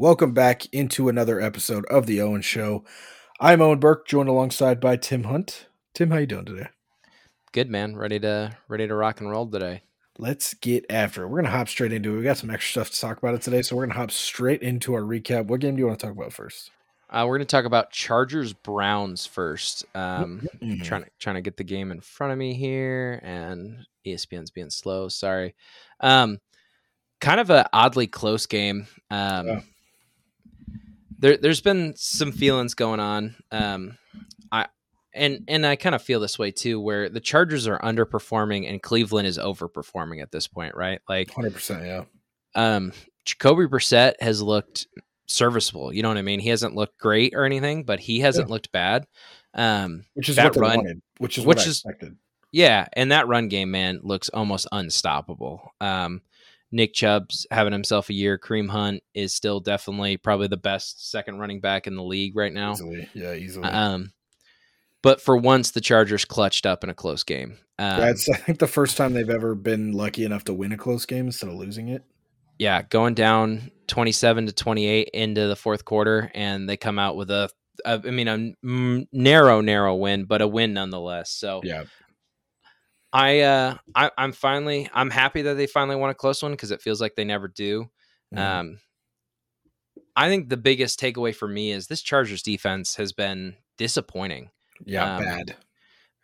Welcome back into another episode of the Owen Show. I'm Owen Burke, joined alongside by Tim Hunt. Tim, how you doing today? Good man, ready to ready to rock and roll today. Let's get after it. We're gonna hop straight into it. We got some extra stuff to talk about it today, so we're gonna hop straight into our recap. What game do you want to talk about first? Uh, we're going to talk about Chargers Browns first. Um, Mhm. Trying to trying to get the game in front of me here, and ESPN's being slow. Sorry. Um, kind of a oddly close game. Um. There there's been some feelings going on. Um, I and and I kind of feel this way too, where the Chargers are underperforming and Cleveland is overperforming at this point, right? Like Hundred percent, yeah. um Jacoby Brissett has looked serviceable. You know what I mean? He hasn't looked great or anything, but he hasn't looked bad. Um, Which is That what run- wanted. Which is which what I is- expected. yeah, and that run game, man, looks almost unstoppable. Um, Nick Chubb's having himself a year. Kareem Hunt is still definitely probably the best second running back in the league right now. Easily, yeah, easily. Um, but for once, the Chargers clutched up in a close game. Um, That's I think the first time they've ever been lucky enough to win a close game instead of losing it. yeah, going down 27 to 28 into the fourth quarter, and they come out with a, a I mean, a narrow, narrow win, but a win nonetheless. So Yeah. I, uh, I, I'm finally, I'm happy that they finally won a close one because it feels like they never do. Mhm. Um, I think the biggest takeaway for me is this Chargers defense has been disappointing, yeah, um, bad.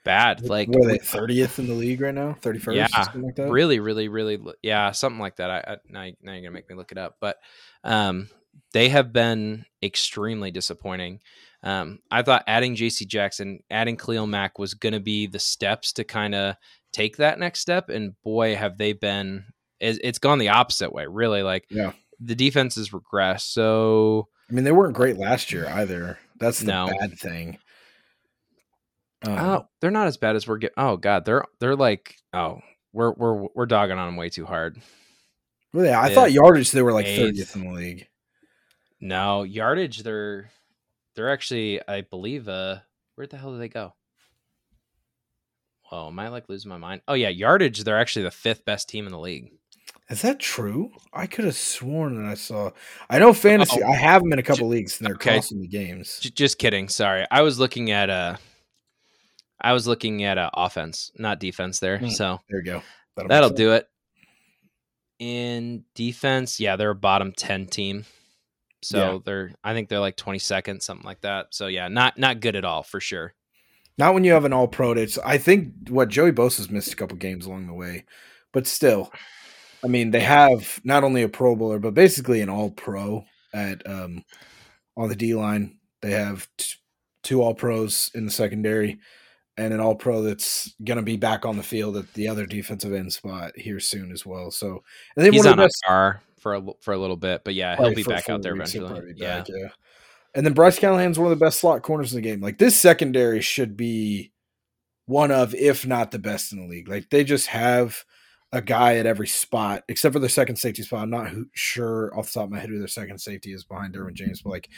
bad. Like what are they thirtieth in the league right now? Thirty first, Yeah, something like that. really, really, really, yeah, something like that. I, I now, you- now you're gonna make me look it up, but um, they have been extremely disappointing. Um, I thought adding J.C. Jackson, adding Khalil Mack was gonna be the steps to kind of take that next step, and boy, have they been. It's, gone the opposite way, really. Like Yeah. the defense has regressed. So I mean, they weren't great last year either. That's the No. bad thing. Um, oh, they're not as bad as we're getting. Oh God, they're they're like oh we're we're we're dogging on them way too hard. well, yeah, I thought yardage they were like thirtieth in the league. No, yardage they're they're actually I believe uh where the hell did they go? Oh, am I like losing my mind? Oh yeah, yardage they're actually the fifth best team in the league. Is that true? I could have sworn that I saw. I know fantasy. Oh. I have them in a couple leagues, and they're Okay. costing me games. Just kidding. Sorry, I was looking at uh I was looking at uh, offense, not defense there. Hmm. So There you go. That'll, that'll do it. In defense, yeah, they're a bottom ten team. So Yeah. they're I think they're like twenty second, something like that. So yeah, not not good at all for sure. Not when you have an all pro. It's I think what Joey Bosa's missed a couple games along the way, but still, I mean they have not only a Pro Bowler but basically an all pro at um on the D line. They have t- two all pros in the secondary and an all pro that's going to be back on the field at the other defensive end spot here soon as well. So and then He's on best car for a, for a little bit, but yeah, he'll be back out there eventually. probably be Yeah. back, yeah. And then Bryce Callahan's one of the best slot corners in the game. Like this secondary should be one of, if not the best in the league. Like they just have a guy at every spot, except for their second safety spot. I'm not sure off the top of my head who their second safety is behind Derwin James, but like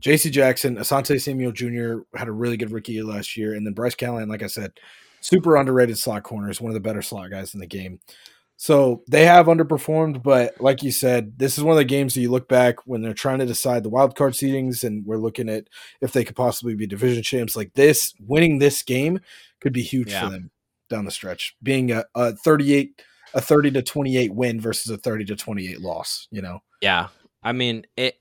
J.C. Jackson, Asante Samuel Jr. had a really good rookie year last year, and then Bryce Callahan, like I said, super underrated slot corner, is one of the better slot guys in the game. So they have underperformed, but like you said, this is one of the games that you look back when they're trying to decide the wild card seedings, and we're looking at if they could possibly be division champs. Like this, winning this game could be huge Yeah. for them down the stretch. Being a, a thirty-eight, a thirty to twenty-eight win versus a thirty to twenty-eight loss. You know, Yeah. I mean, it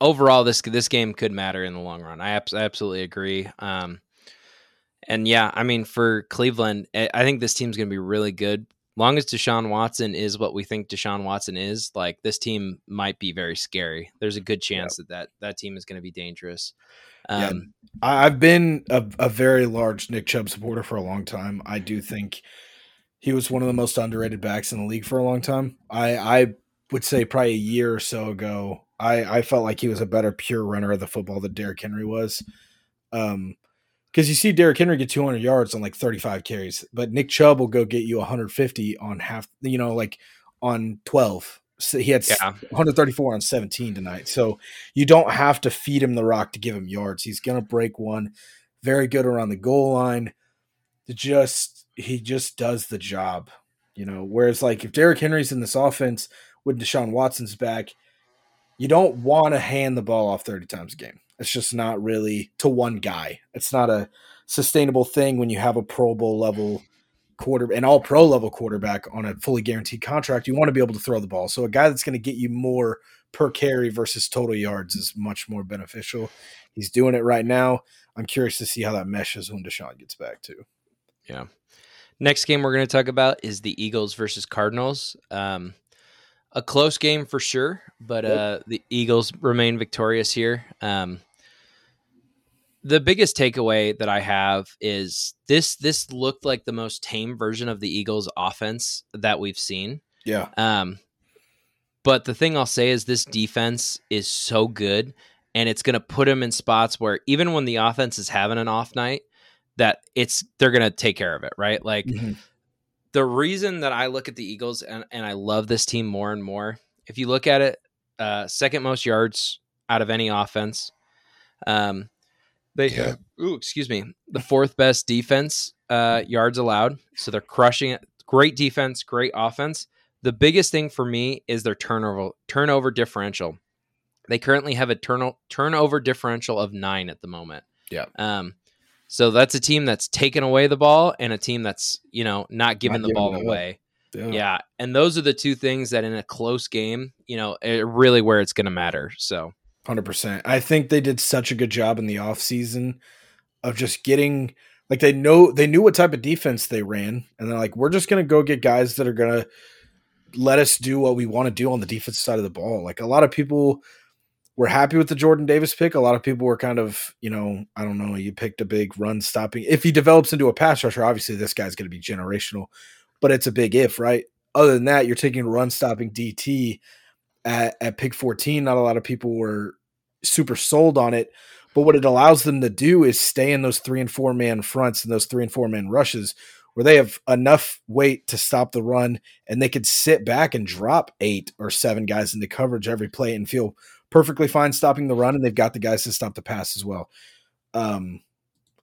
overall this this game could matter in the long run. I, abs- I absolutely agree. Um and yeah, I mean for Cleveland, I I think this team's going to be really good. Long as Deshaun Watson is what we think Deshaun Watson is, like this team might be very scary. There's a good chance that that, that team is going to be dangerous. Um, I- I've been a, a very large Nick Chubb supporter for a long time. I do think he was one of the most underrated backs in the league for a long time. I, I would say probably a year or so ago, I, I felt like he was a better pure runner of the football than Derrick Henry was. Um, because you see Derrick Henry get 200 yards on like 35 carries, but Nick Chubb will go get you 150 on half, you know, like on 12. So he had yeah. 134 on 17 tonight. So you don't have to feed him the rock to give him yards. He's going to break one. Very good around the goal line. Just he just does the job, you know. Whereas like if Derrick Henry's in this offense with Deshaun Watson's back, you don't want to hand the ball off 30 times a game. It's just not really to one guy. It's not a sustainable thing when you have a Pro Bowl level quarter an all pro level quarterback on a fully guaranteed contract. You want to be able to throw the ball. So a guy that's going to get you more per carry versus total yards is much more beneficial. He's doing it right now. I'm curious to see how that meshes when Deshaun gets back too. Yeah. Next game we're going to talk about is the Eagles versus Cardinals. Um, a close game for sure, but uh, the Eagles remain victorious here. Um, the biggest takeaway that I have is this this looked like the most tame version of the Eagles offense that we've seen. Yeah. Um but the thing I'll say is this defense is so good and it's going to put them in spots where even when the offense is having an off night that it's they're going to take care of it, right? Like mm-hmm. The reason that I look at the Eagles and, and I love this team more and more, if you look at it, uh, second most yards out of any offense. Um, they yeah. ooh, excuse me, the fourth best defense uh, yards allowed. So they're crushing it. Great defense, great offense. The biggest thing for me is their turnover turnover differential. They currently have a turn- turnover differential of nine at the moment. Yeah. Um, so that's a team that's taken away the ball and a team that's you know not giving not the ball away. Yeah. yeah. and those are the two things that in a close game, you know, eh, really where it's going to matter. So Hundred percent. I think they did such a good job in the off season of just getting like they know they knew what type of defense they ran, and they're like, we're just gonna go get guys that are gonna let us do what we want to do on the defensive side of the ball. Like a lot of people were happy with the Jordan Davis pick. A lot of people were kind of, you know, I don't know, you picked a big run stopping. If he develops into a pass rusher, obviously this guy's going to be generational, but it's a big if, right? Other than that, you're taking run stopping DT at, at pick 14, not a lot of people were super sold on it. But what it allows them to do is stay in those three and four man fronts and those three and four man rushes where they have enough weight to stop the run and they could sit back and drop eight or seven guys into coverage every play and feel perfectly fine stopping the run. And they've got the guys to stop the pass as well. Um,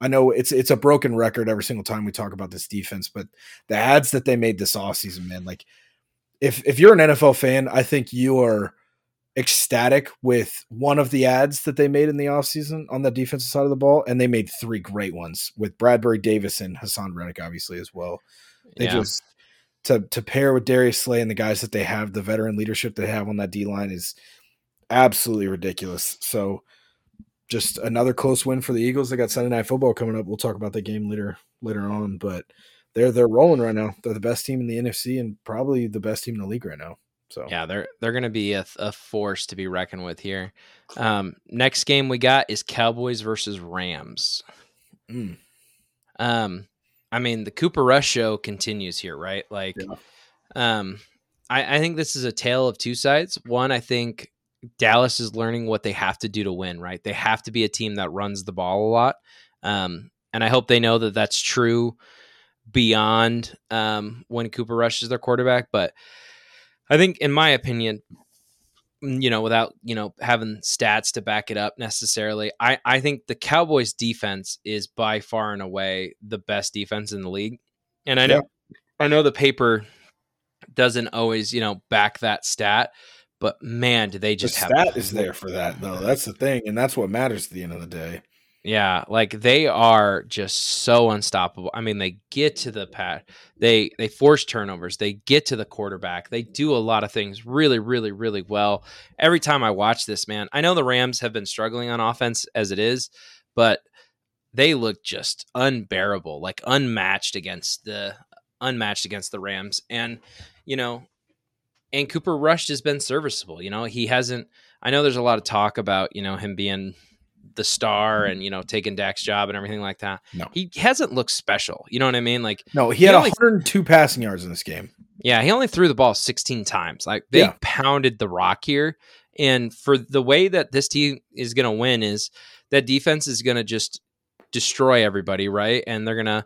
I know it's it's a broken record every single time we talk about this defense, but the ads that they made this offseason, man, like if if you're an NFL fan, I think you are ecstatic with one of the ads that they made in the offseason on the defensive side of the ball, and they made three great ones with Bradberry Davis and Haason Reddick, obviously, as well. They yeah. just to to pair with Darius Slay and the guys that they have, the veteran leadership they have on that D line is absolutely ridiculous. So just another close win for the Eagles. They got Sunday night football coming up. We'll talk about that game later later on, but they're they're rolling right now. They're the best team in the NFC and probably the best team in the league right now. So yeah, they're they're going to be a, a, force to be reckoned with here. Um, next game we got is Cowboys versus Rams. Mm. Um, I mean the Cooper Rush show continues here, right? Like, yeah. um, I, I think this is a tale of two sides. One, I think Dallas is learning what they have to do to win. Right, they have to be a team that runs the ball a lot. Um, and I hope they know that that's true beyond um, when Cooper Rush is their quarterback, but I think, in my opinion, you know, without you know having stats to back it up necessarily, I I think the Cowboys' defense is by far and away the best defense in the league, and I know yeah. I know the paper doesn't always you know back that stat, but man, do they just the have stat is there for that though. That's the thing, and that's what matters at the end of the day. Yeah, like they are just so unstoppable. I mean, they get to the pad, they they force turnovers, they get to the quarterback, they do a lot of things really, really, really well. Every time I watch this, man, I know the Rams have been struggling on offense as it is, but they look just unbearable, like unmatched against the unmatched against the Rams. And you know, and Cooper Rush has been serviceable. You know, he hasn't. I know there's a lot of talk about you know him being the star mm-hmm. and you know taking Dak's job and everything like that. No, he hasn't looked special. You know what I mean? Like no, he, he had only, 102 passing yards in this game. Yeah, he only threw the ball 16 times. Like they yeah. pounded the rock here, and for the way that this team is going to win is that defense is going to just destroy everybody, right? And they're going to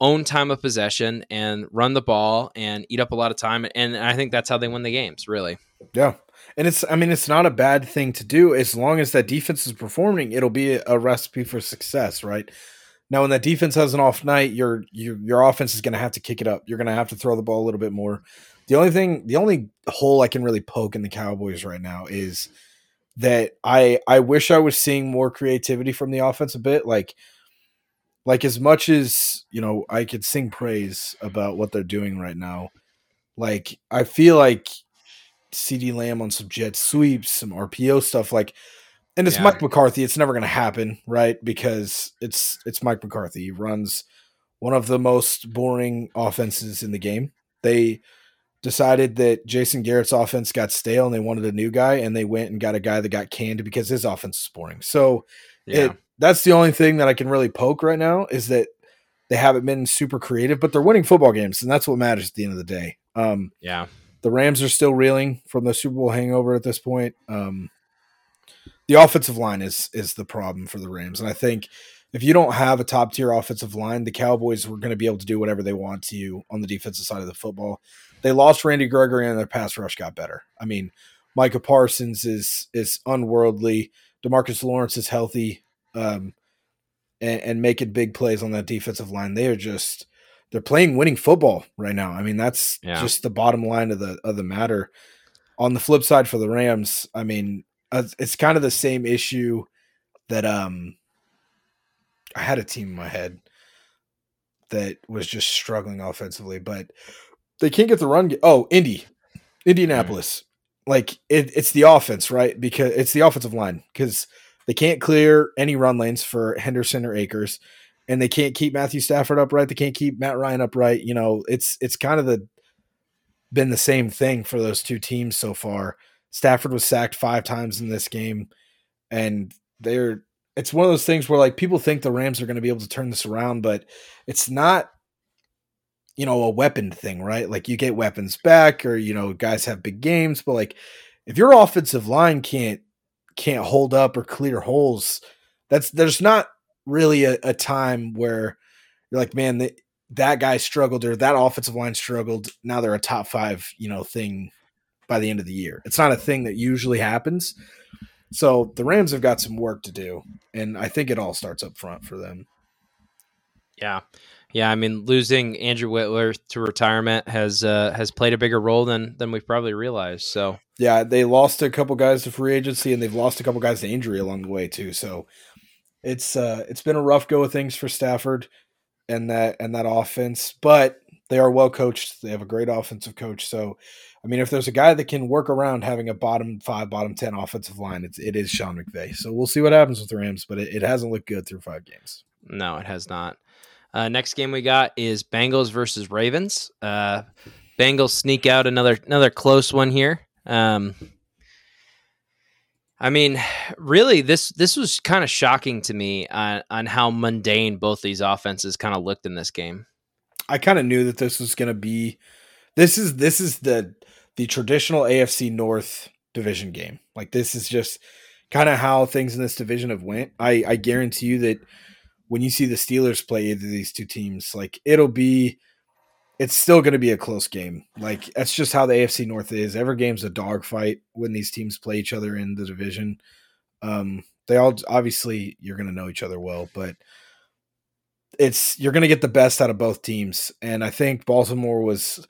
own time of possession and run the ball and eat up a lot of time. And I think that's how they win the games, really. Yeah. And it's, I mean, it's not a bad thing to do as long as that defense is performing. It'll be a, recipe for success, right? Now, when that defense has an off night, your your your offense is going to have to kick it up. You're going to have to throw the ball a little bit more. The only thing, the only hole I can really poke in the Cowboys right now is that I I wish I was seeing more creativity from the offense a bit. Like like as much as you know, I could sing praise about what they're doing right now. Like I feel like CeeDee Lamb on some jet sweeps, some RPO stuff, like and it's yeah. Mike McCarthy. It's never going to happen, right? Because it's it's Mike McCarthy. He runs one of the most boring offenses in the game. They decided that Jason Garrett's offense got stale and they wanted a new guy, and they went and got a guy that got canned because his offense is boring. So yeah. it that's the only thing that I can really poke right now is that they haven't been super creative, but they're winning football games, and that's what matters at the end of the day. Um, yeah, the Rams are still reeling from the Super Bowl hangover at this point. Um, the offensive line is is the problem for the Rams, and I think if you don't have a top tier offensive line, the Cowboys were going to be able to do whatever they want to you on the defensive side of the football. They lost Randy Gregory, and their pass rush got better. I mean, Micah Parsons is is unworldly. Demarcus Lawrence is healthy um, and, and making big plays on that defensive line. They are just they're playing winning football right now. I mean, that's yeah. just the bottom line of the of the matter. On the flip side for the Rams, I mean, it's kind of the same issue that um I had a team in my head that was just struggling offensively, but they can't get the run. oh, Indy, Indianapolis. Like it, it's the offense, right? Because it's the offensive line because they can't clear any run lanes for Henderson or Akers, and they can't keep Matthew Stafford upright. They can't keep Matt Ryan upright. You know, it's it's kind of the been the same thing for those two teams so far. Stafford was sacked five times in this game, and they're it's one of those things where like people think the Rams are going to be able to turn this around, but it's not you know a weapon thing, right? Like you get weapons back, or you know guys have big games, but like if your offensive line can't can't hold up or clear holes. That's there's not really a, a time where you're like, man, the, that guy struggled or that offensive line struggled. Now they're a top five, you know, thing by the end of the year. It's not a thing that usually happens. So the Rams have got some work to do, and I think it all starts up front for them. Yeah, yeah. I mean, losing Andrew Whitler to retirement has uh, has played a bigger role than than we've probably realized. So yeah, they lost a couple guys to free agency and they've lost a couple guys to injury along the way too. So it's uh it's been a rough go of things for Stafford and that and that offense, but they are well coached. They have a great offensive coach. So I mean, if there's a guy that can work around having a bottom five, bottom ten offensive line, it's it is Sean McVay. So we'll see what happens with the Rams, but it, it hasn't looked good through five games. No, it has not. Uh, next game we got is Bengals versus Ravens. Uh, Bengals sneak out another another close one here. Um, I mean, really, this this was kind of shocking to me on on how mundane both these offenses kind of looked in this game. I kind of knew that this was going to be this is this is the the traditional AFC North division game. Like this is just kind of how things in this division have went. I I guarantee you that when you see the Steelers play either of these two teams, like it'll be it's still going to be a close game. Like that's just how the AFC North is. Every game's a dogfight when these teams play each other in the division. Um, they all obviously you're going to know each other well, but it's you're going to get the best out of both teams. And I think Baltimore was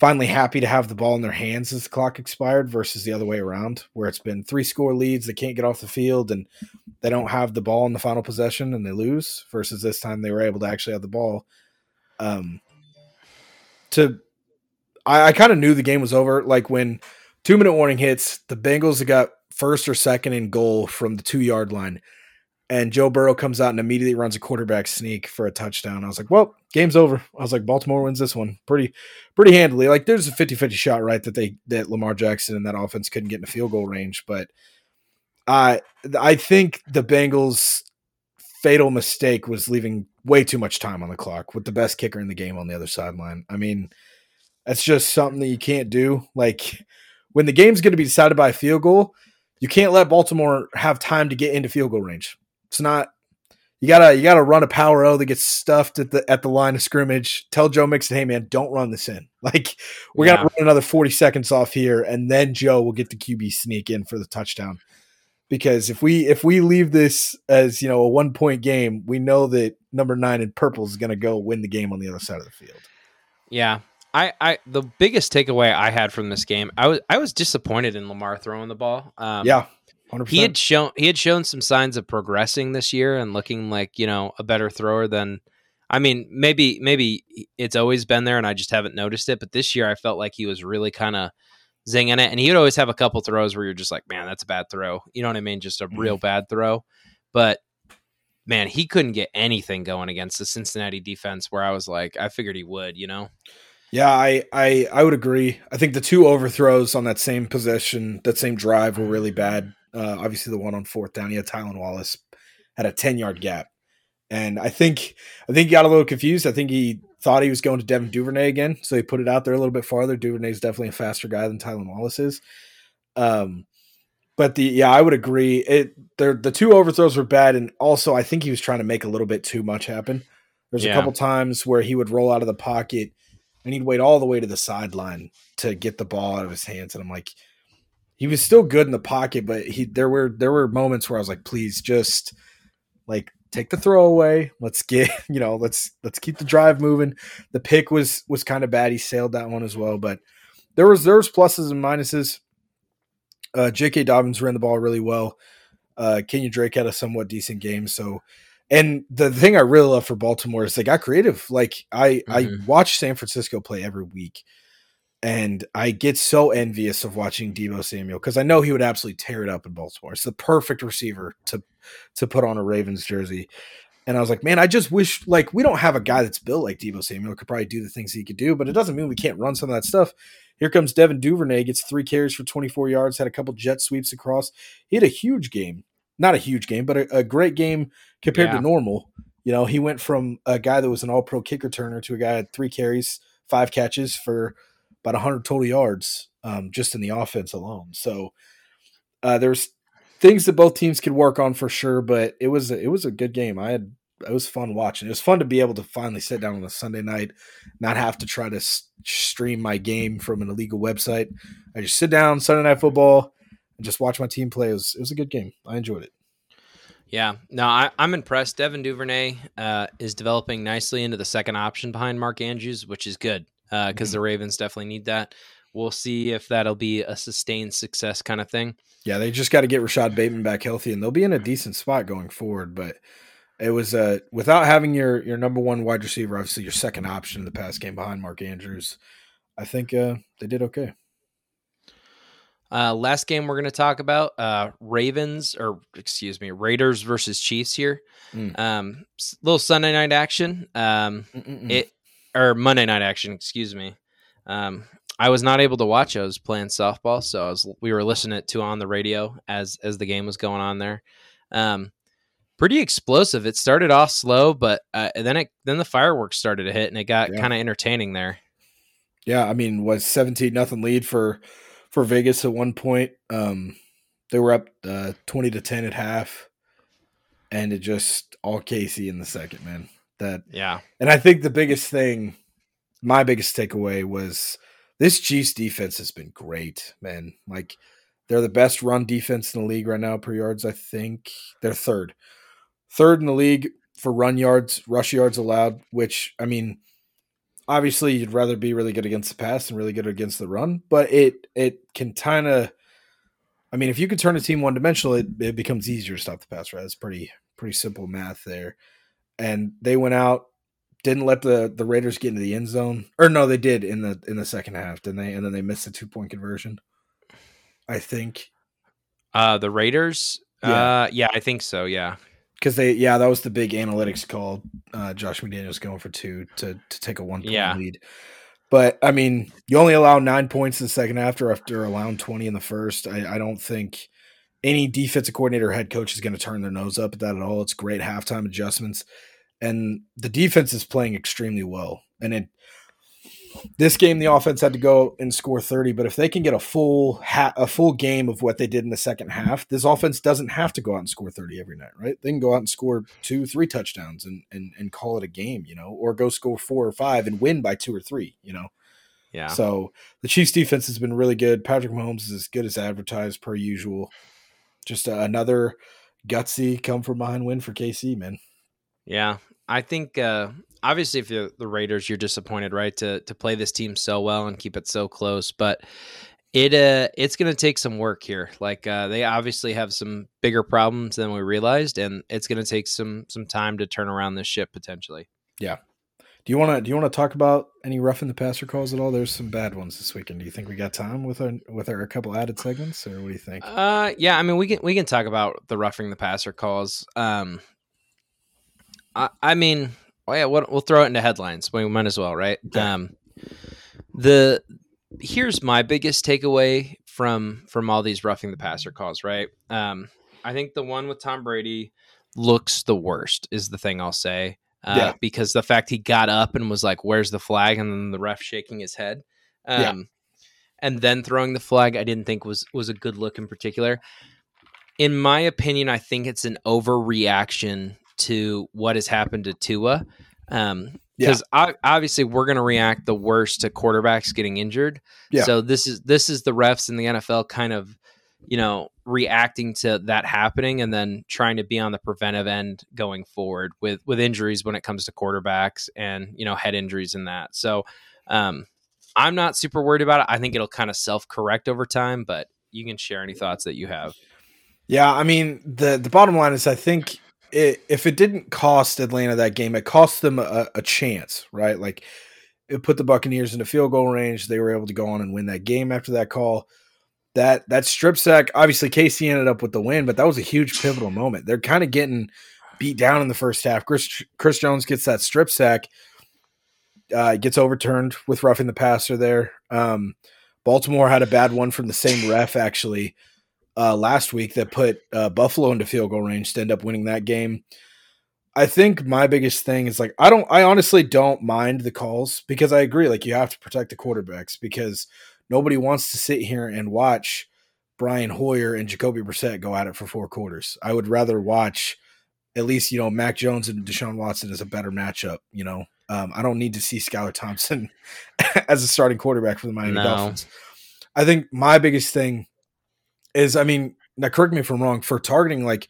finally happy to have the ball in their hands as the clock expired versus the other way around, where it's been three score leads, they can't get off the field and they don't have the ball in the final possession and they lose. Versus this time they were able to actually have the ball. Um, to I, I kind of knew the game was over. Like when two minute warning hits, the Bengals got first or second in goal from the two yard line. And Joe Burrow comes out and immediately runs a quarterback sneak for a touchdown. I was like, well, game's over. I was like, Baltimore wins this one pretty pretty handily. Like there's a 50-50 shot, right, that they that Lamar Jackson and that offense couldn't get in the field goal range. But I I think the Bengals fatal mistake was leaving way too much time on the clock with the best kicker in the game on the other sideline. I mean, that's just something that you can't do. Like when the game's going to be decided by a field goal, you can't let Baltimore have time to get into field goal range. It's not you gotta you gotta run a power O that gets stuffed at the at the line of scrimmage. Tell Joe Mixon, hey man, don't run this in. Like we're yeah. gonna run another 40 seconds off here, and then Joe will get the QB sneak in for the touchdown because if we if we leave this as you know a one point game, we know that number nine in purple is to go win the game on the other side of the field. Yeah, I, I the biggest takeaway I had from this game, I was I was disappointed in Lamar throwing the ball. Um, yeah, 100%. he had shown he had shown some signs of progressing this year and looking like you know a better thrower than. I mean, maybe maybe it's always been there and I just haven't noticed it. But this year, I felt like he was really kind of zinging it, and he would always have a couple throws where you're just like, man, that's a bad throw. You know what I mean? Just a Mhm. real bad throw. But man, he couldn't get anything going against the Cincinnati defense. Where I was like, I figured he would. You know? Yeah, I, I I would agree. I think the two overthrows on that same possession, that same drive, were really bad. Uh, obviously, the one on fourth down, he had Tylan Wallace had a ten yard gap, and I think I think he got a little confused. I think he thought he was going to Devin Duvernay again, so he put it out there a little bit farther. Duvernay is definitely a faster guy than Tylan Wallace is. Um, but the yeah, I would agree. It the the two overthrows were bad, and also I think he was trying to make a little bit too much happen. There's Yeah. a couple times where he would roll out of the pocket and he'd wait all the way to the sideline to get the ball out of his hands. And I'm like, he was still good in the pocket, but he there were there were moments where I was like, please just like take the throw away. Let's get you know let's let's keep the drive moving. The pick was was kind of bad. He sailed that one as well, but there was there was pluses and minuses. Uh, J.K. Dobbins ran the ball really well. Uh, Kenyan Drake had a somewhat decent game. So, and the thing I really love for Baltimore is they got creative. Like I I Mhm. watch San Francisco play every week, and I get so envious of watching Deebo Samuel because I know he would absolutely tear it up in Baltimore. It's the perfect receiver to to put on a Ravens jersey. And I was like, man, I just wish like we don't have a guy that's built like Deebo Samuel could probably do the things he could do, but it doesn't mean we can't run some of that stuff. Here comes Devin Duvernay, gets three carries for 24 yards, had a couple jet sweeps across. He had a huge game. Not a huge game, but a, a great game compared Yeah. to normal. You know, he went from a guy that was an all pro kick returner to a guy had three carries, five catches for about 100 total yards um, just in the offense alone. So uh, there's things that both teams could work on for sure, but it was a, it was a good game. I had it was fun watching. It was fun to be able to finally sit down on a Sunday night, not have to try to stream my game from an illegal website. I just sit down Sunday night football and just watch my team play. It was it was a good game. I enjoyed it. Yeah, no, I, I'm impressed. Devin Duvernay uh, is developing nicely into the second option behind Mark Andrews, which is good because Mhm. the Ravens definitely need that. We'll see if that'll be a sustained success kind of thing. Yeah, they just got to get Rashod Bateman back healthy, and they'll be in a decent spot going forward. But it was uh, without having your your number one wide receiver, obviously your second option in the pass game behind Mark Andrews. I think uh, they did okay. Uh, last game we're going to talk about uh, Ravens or excuse me Raiders versus Chiefs here. Mm. Um, little Sunday night action. Um, Mm-mm-mm. it or Monday night action. Excuse me. Um, I was not able to watch. I was playing softball, so I was we were listening to on the radio as as the game was going on there. Um, pretty explosive. It started off slow, but uh, then it then the fireworks started to hit, and it got Yeah. kind of entertaining there. Yeah, I mean, was seventeen nothing lead for for Vegas at one point. Um, they were up uh, twenty to ten at half, and it just all KC in the second. Man, that Yeah, and I think the biggest thing, my biggest takeaway was this Chiefs defense has been great, man. Like they're the best run defense in the league right now per yards. I think they're third, third in the league for run yards, rush yards allowed. Which I mean, obviously you'd rather be really good against the pass and really good against the run, but it it can kind of. I mean, if you could turn a team one dimensional, it, it becomes easier to stop the pass. Right? It's pretty pretty simple math there. And they went out, didn't let the the Raiders get into the end zone, or no, they did in the in the second half, didn't they? And then they missed the two point conversion. I think uh, the Raiders. Yeah. Uh, yeah, I think so. Yeah, because they yeah that was the big analytics call. Uh, Josh McDaniels going for two to to take a one point Yeah. lead. But I mean, you only allow nine points in the second after after allowing twenty in the first. I, I don't think any defensive coordinator head coach is going to turn their nose up at that at all. It's great halftime adjustments, and the defense is playing extremely well. And it this game, the offense had to go and score thirty. But if they can get a full ha- a full game of what they did in the second half, this offense doesn't have to go out and score thirty every night, right? They can go out and score two, three touchdowns and and and call it a game, you know, or go score four or five and win by two or three, you know. yeah. So the Chiefs defense has been really good. Patrick Mahomes is as good as advertised per usual. Just uh, another gutsy come from behind win for KC, man. Yeah. I think uh, obviously if you're the Raiders, you're disappointed, right? To to play this team so well and keep it so close, but it uh it's gonna take some work here. Like uh, they obviously have some bigger problems than we realized, and it's gonna take some some time to turn around this ship potentially. Yeah. Do you want to do you want to talk about any roughing the passer calls at all? There's some bad ones this weekend. Do you think we got time with our with our a couple added segments, or what do you think? Uh, yeah, I mean we can we can talk about the roughing the passer calls. Um, I I mean, well, yeah, we'll, we'll throw it into headlines. We might as well, right? Um, the here's my biggest takeaway from from all these roughing the passer calls, right? Um, I think the one with Tom Brady looks the worst is the thing I'll say. Uh, yeah. because the fact he got up and was like, "Where's the flag?" and then the ref shaking his head, um, yeah. and then throwing the flag, I didn't think was was a good look in particular. In my opinion, I think it's an overreaction to what has happened to Tua. Um, because yeah. obviously we're going to react the worst to quarterbacks getting injured. Yeah. So this is this is the refs in the NFL kind of, you know, reacting to that happening and then trying to be on the preventive end going forward with with injuries when it comes to quarterbacks and you know head injuries and that. So um, I'm not super worried about it. I think it'll kind of self correct over time, but you can share any thoughts that you have. Yeah, I mean the the bottom line is I think it, if it didn't cost Atlanta that game, it cost them a, a chance, right? Like it put the Buccaneers in into field goal range. They were able to go on and win that game after that call. That that strip sack, obviously KC ended up with the win, but that was a huge pivotal moment. They're kind of getting beat down in the first half. Chris, Chris Jones gets that strip sack, uh, gets overturned with roughing the passer there. Um, Baltimore had a bad one from the same ref actually uh, last week that put uh, Buffalo into field goal range to end up winning that game. I think my biggest thing is like I don't I honestly don't mind the calls because I agree like you have to protect the quarterbacks because nobody wants to sit here and watch Brian Hoyer and Jacoby Brissett go at it for four quarters. I would rather watch at least you know Mac Jones and Deshaun Watson is a better matchup. You know, um, I don't need to see Skylar Thompson as a starting quarterback for the Miami no. Dolphins. I think my biggest thing is I mean, now correct me if I'm wrong, for targeting, like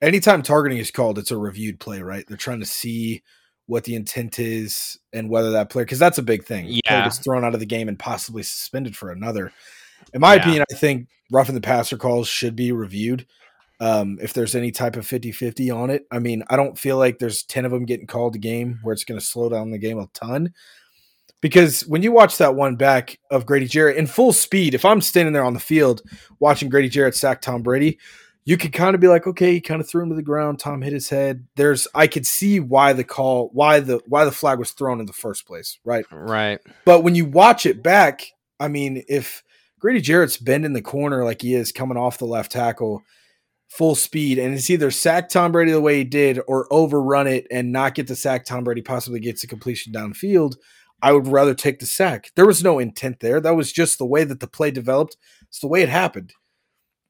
anytime targeting is called, it's a reviewed play, right? They're trying to see what the intent is and whether that player because that's a big thing. Yeah. Player gets thrown out of the game and possibly suspended for another. In my yeah. opinion, I think roughing the passer calls should be reviewed. Um, if there's any type of 50-50 on it. I mean, I don't feel like there's 10 of them getting called a game where it's going to slow down the game a ton because when you watch that one back of Grady Jarrett in full speed, if I'm standing there on the field watching Grady Jarrett sack Tom Brady, you could kind of be like, okay, he kind of threw him to the ground. Tom hit his head. There's, I could see why the call, why the why the flag was thrown in the first place, right? Right. But when you watch it back, I mean, if Grady Jarrett's bend in the corner like he is coming off the left tackle, full speed, and it's either sack Tom Brady the way he did or overrun it and not get the sack Tom Brady possibly gets a completion downfield. I would rather take the sack. There was no intent there. That was just the way that the play developed. It's the way it happened.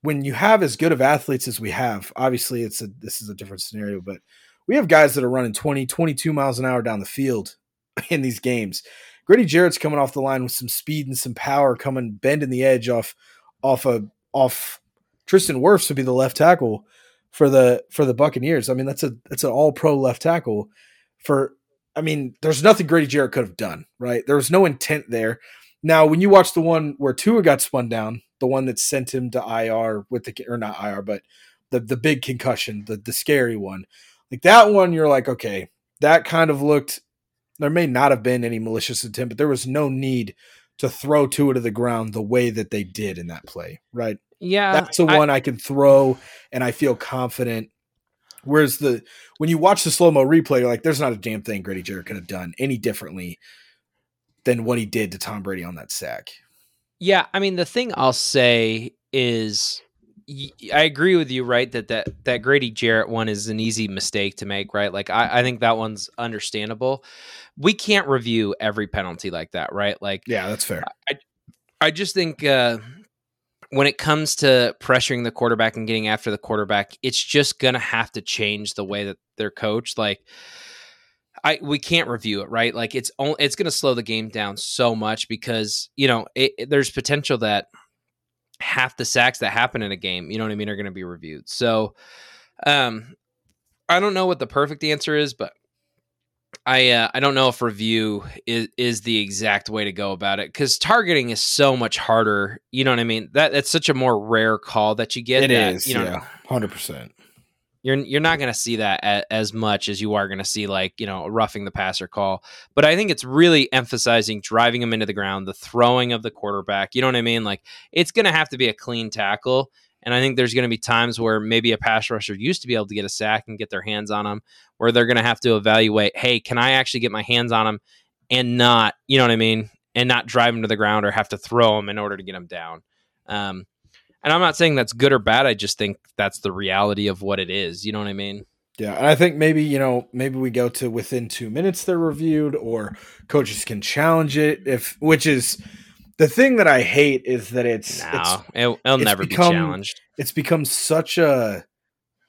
When you have as good of athletes as we have, obviously it's a this is a different scenario, but we have guys that are running 20, 22 miles an hour down the field in these games. Grady Jarrett's coming off the line with some speed and some power, coming bending the edge off off a off Tristan Wirfs to be the left tackle for the for the Buccaneers. I mean, that's a that's an all pro left tackle for I mean, there's nothing Grady Jarrett could have done, right? There was no intent there. Now, when you watch the one where Tua got spun down, the one that sent him to IR with the or not IR, but the the big concussion, the the scary one, like that one, you're like, okay, that kind of looked. There may not have been any malicious intent, but there was no need to throw Tua to the ground the way that they did in that play, right? Yeah, that's the I, one I can throw, and I feel confident Whereas the when you watch the slow mo replay, you're like, there's not a damn thing Grady Jarrett could have done any differently than what he did to Tom Brady on that sack. Yeah, I mean the thing I'll say is I agree with you, right? That that that Grady Jarrett one is an easy mistake to make, right? Like I, I think that one's understandable. We can't review every penalty like that, right? Like yeah, that's fair. I I just think uh, when it comes to pressuring the quarterback and getting after the quarterback, it's just going to have to change the way that they're coached. Like, I we can't review it, right? Like, it's only it's going to slow the game down so much because you know it, it, there's potential that half the sacks that happen in a game, you know what I mean, are going to be reviewed. So, um, I don't know what the perfect answer is, but I uh, I don't know if review is is the exact way to go about it because targeting is so much harder. You know what I mean? That that's such a more rare call that you get. It that, is, you know, yeah, hundred percent. You're you're not going to see that a, as much as you are going to see like you know roughing the passer call. But I think it's really emphasizing driving them into the ground, the throwing of the quarterback. You know what I mean? Like it's going to have to be a clean tackle. And I think there's going to be times where maybe a pass rusher used to be able to get a sack and get their hands on him, where they're going to have to evaluate, hey, can I actually get my hands on him and not, you know what I mean, and not drive him to the ground or have to throw him in order to get him down. Um, and I'm not saying that's good or bad. I just think that's the reality of what it is. You know what I mean? Yeah, and I think maybe you know maybe we go to within two minutes they're reviewed, or coaches can challenge it if which is the thing that I hate is that it's no, it's, it, will it's never become- be challenged. it's become such a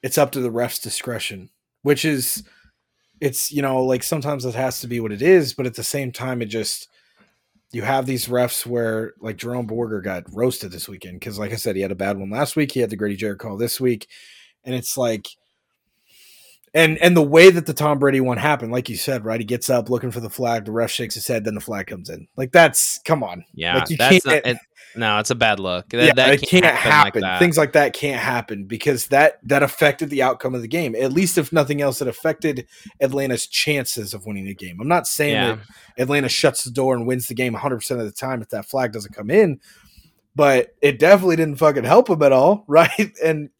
it's up to the ref's discretion, which is it's you know like sometimes it has to be what it is, but at the same time it just you have these refs where like Jerome Boger got roasted this weekend because like I said he had a bad one last week, he had the Grady Jarrett call this week, and it's like and and the way that the Tom Brady one happened, like you said, right? He gets up looking for the flag, the ref shakes his head, then the flag comes in. Like that's come on. Yeah, Like, that's not, can't- it, no, it's a bad look. That, yeah, that it can't happen. like that. Things like that can't happen because that that affected the outcome of the game. At least, if nothing else, it affected Atlanta's chances of winning the game. I'm not saying yeah, that Atlanta shuts the door and wins the game 100 percent of the time if that flag doesn't come in, but it definitely didn't fucking help them at all, right? And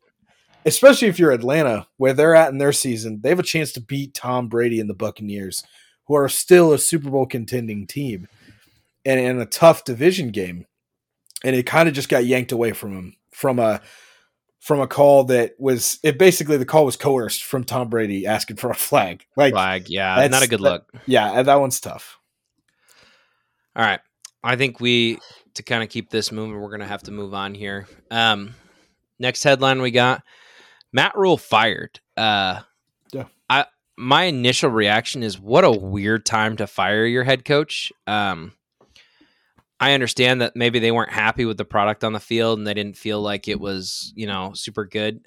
especially if you're Atlanta, where they're at in their season, they have a chance to beat Tom Brady and the Buccaneers, who are still a Super Bowl contending team, and in a tough division game and it kind of just got yanked away from him from a from a call that was it basically the call was coerced from Tom Brady asking for a flag. Like flag. Yeah, that's- not a good that- look. yeah, that one's tough. All right. I think we to kind of keep this moving, we're gonna have to move on here. Um next headline we got Matt Rhule fired. Uh Yeah. I my initial reaction is what a weird time to fire your head coach. Um I understand that maybe they weren't happy with the product on the field and they didn't feel like it was, you know, super good.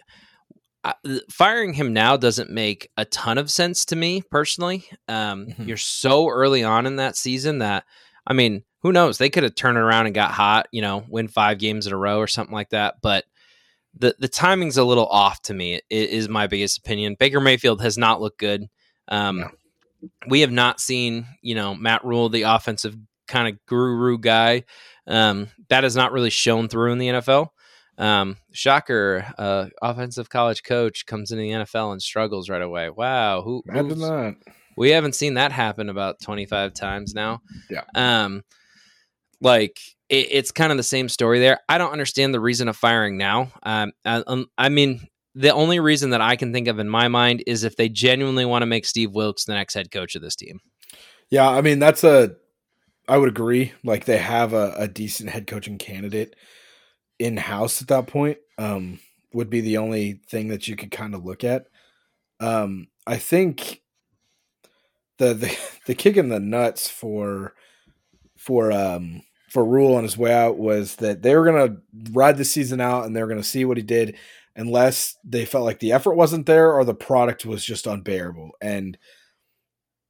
Uh, firing him now doesn't make a ton of sense to me personally. Um, Mhm. You're so early on in that season that I mean, who knows? They could have turned around and got hot, you know, win five games in a row or something like that. But the the timing's a little off to me. i- Is my biggest opinion. Baker Mayfield has not looked good. Um, No. We have not seen, you know, Matt Rhule, the offensive kind of guru guy. Um, that has not really shown through in the NFL. Um, shocker, uh, offensive college coach comes into the NFL and struggles right away. Wow, who? Imagine who's- that. we haven't seen that happen about 25 times now. Yeah. Um, like it, it's kind of the same story there. I don't understand the reason of firing now. Um, I, um, I mean, the only reason that I can think of in my mind is if they genuinely want to make Steve Wilks the next head coach of this team. Yeah, I mean that's a I would agree. Like they have a, a decent head coaching candidate in house at that point. Um, would be the only thing that you could kind of look at. Um, I think the the the kick in the nuts for for um for Rhule on his way out was that they were gonna ride the season out and they were gonna see what he did unless they felt like the effort wasn't there or the product was just unbearable. And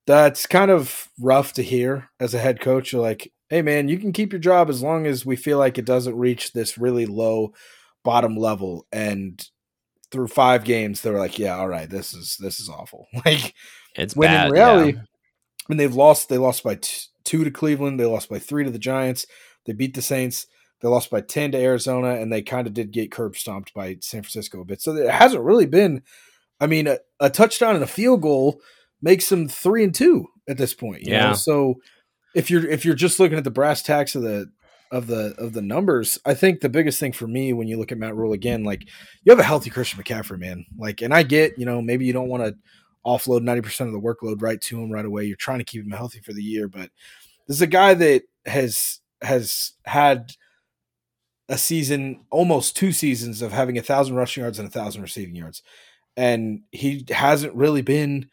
that's kind of rough to hear as a head coach. You're like, hey man, you can keep your job as long as we feel like it doesn't reach this really low bottom level. And through five games, they were like, yeah, all right, this is this is awful. Like It's when bad. in reality, yeah. when they've lost, they lost by t- two to Cleveland, they lost by three to the Giants, they beat the Saints, they lost by ten to Arizona, and they kind of did get curb stomped by San Francisco a bit. So it hasn't really been. I mean, a, a touchdown and a field goal makes them three and two at this point. You Yeah. Know? So if you're if you're just looking at the brass tacks of the of the of the numbers, I think the biggest thing for me when you look at Matt Rhule again, like you have a healthy Christian McCaffrey, man. Like, and I get, you know, maybe you don't want to offload 90% of the workload right to him right away. You're trying to keep him healthy for the year, but this is a guy that has has had a season, almost two seasons of having a thousand rushing yards and a thousand receiving yards. And he hasn't really been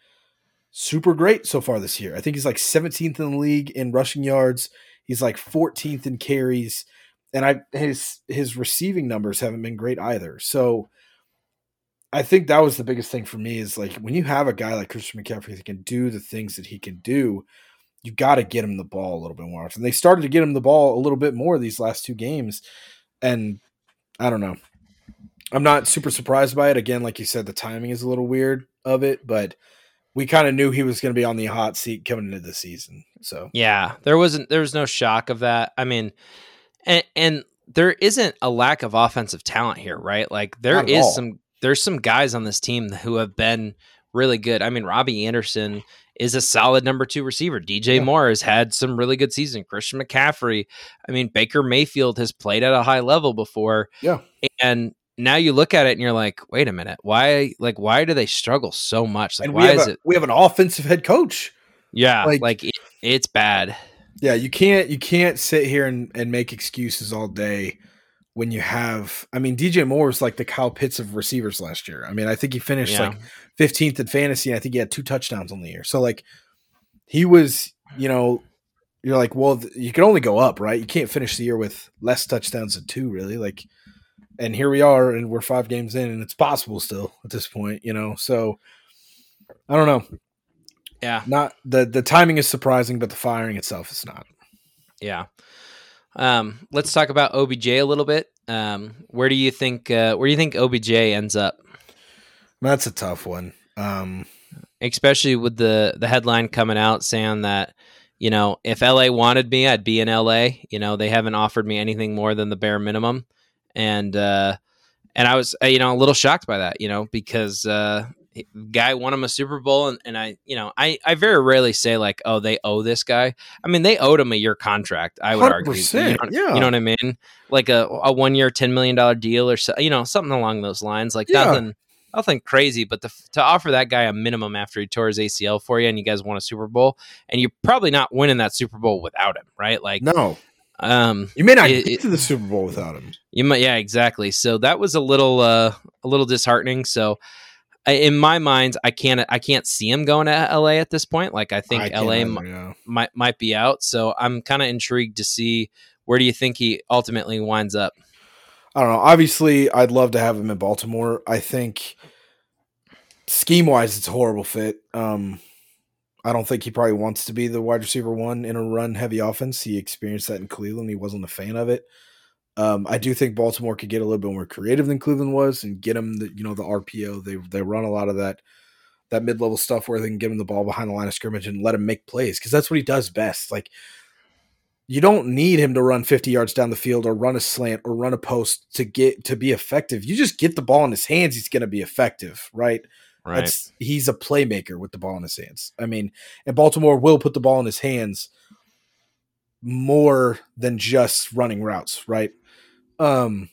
super great so far this year. I think he's like 17th in the league in rushing yards. He's like 14th in carries. And I his his receiving numbers haven't been great either. So I think that was the biggest thing for me is like when you have a guy like Christian McCaffrey that can do the things that he can do, you got to get him the ball a little bit more And They started to get him the ball a little bit more these last two games, and I don't know. I'm not super surprised by it. Again, like you said, the timing is a little weird of it, but we kind of knew he was going to be on the hot seat coming into the season. So yeah, there wasn't there was no shock of that. I mean, and and there isn't a lack of offensive talent here, right? Like there is all. some there's some guys on this team who have been really good. I mean, Robbie Anderson is a solid number two receiver. DJ yeah. Moore has had some really good season. Christian McCaffrey. I mean, Baker Mayfield has played at a high level before. Yeah. And now you look at it and you're like, wait a minute, why like why do they struggle so much? Like and why is a, it we have an offensive head coach? Yeah, like, like it, it's bad. Yeah, you can't you can't sit here and, and make excuses all day when you have I mean DJ Moore was like the Kyle Pitts of receivers last year. I mean, I think he finished yeah. like 15th in fantasy and I think he had two touchdowns on the year. So like he was, you know, you're like, well, you can only go up, right? You can't finish the year with less touchdowns than two, really. Like and here we are and we're five games in and it's possible still at this point you know so i don't know yeah not the the timing is surprising but the firing itself is not yeah um let's talk about obj a little bit. Um where do you think uh where do you think obj ends up? That's a tough one. Um especially with the the headline coming out saying that you know if la wanted me i'd be in la you know they haven't offered me anything more than the bare minimum. And uh, and I was uh, you know a little shocked by that, you know, because uh, guy won him a Super Bowl, and, and I you know I I very rarely say like oh they owe this guy. I mean they owed him a year contract. I would argue, you know, yeah, you know what I mean, like a a one year ten million dollar deal or so, you know something along those lines, like yeah. nothing. Nothing crazy, but the, to offer that guy a minimum after he tore his ACL for you, and you guys won a Super Bowl, and you're probably not winning that Super Bowl without him, right? Like, no, um, you may not it, get to the Super Bowl without him. You might, yeah, exactly. So that was a little, uh, a little disheartening. So, in my mind, I can't, I can't see him going to LA at this point. Like, I think I LA either, yeah. might might be out. So, I'm kind of intrigued to see where do you think he ultimately winds up. I don't know. Obviously, I'd love to have him in Baltimore. I think scheme wise, it's a horrible fit. Um, I don't think he probably wants to be the wide receiver one in a run heavy offense. He experienced that in Cleveland. He wasn't a fan of it. Um, I do think Baltimore could get a little bit more creative than Cleveland was and get him the you know the RPO. They they run a lot of that that mid level stuff where they can get him the ball behind the line of scrimmage and let him make plays because that's what he does best. Like you don't need him to run 50 yards down the field or run a slant or run a post to get to be effective. You just get the ball in his hands, he's going to be effective, right? Right. That's, he's a playmaker with the ball in his hands. I mean, and Baltimore will put the ball in his hands more than just running routes, right? Um,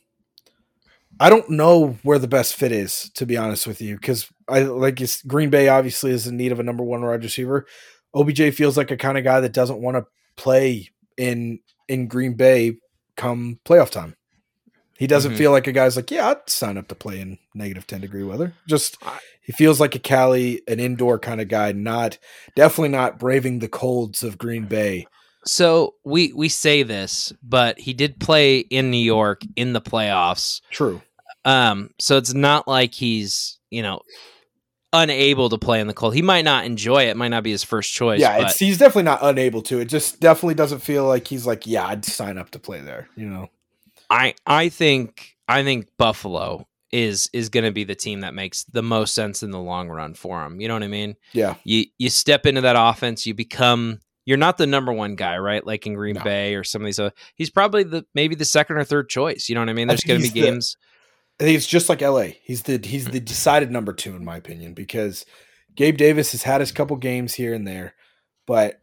I don't know where the best fit is, to be honest with you, because I like Green Bay obviously is in need of a number one wide receiver. OBJ feels like a kind of guy that doesn't want to play in in Green Bay come playoff time. He doesn't mm-hmm. feel like a guy's like, yeah, I'd sign up to play in negative 10 degree weather. Just he feels like a Cali, an indoor kind of guy, not definitely not braving the colds of Green Bay. So we we say this, but he did play in New York in the playoffs. True. Um, so it's not like he's, you know, unable to play in the cold. He might not enjoy it, might not be his first choice. Yeah, he's definitely not unable to. It just definitely doesn't feel like he's like, yeah, I'd sign up to play there, you know. I I think I think Buffalo is is going to be the team that makes the most sense in the long run for him. You know what I mean? Yeah. You you step into that offense, you become you're not the number one guy, right? Like in Green no. Bay or some of these. Other, he's probably the maybe the second or third choice. You know what I mean? There's going to be games. The, I think it's just like LA. He's the he's the mm. decided number two in my opinion because Gabe Davis has had his couple games here and there, but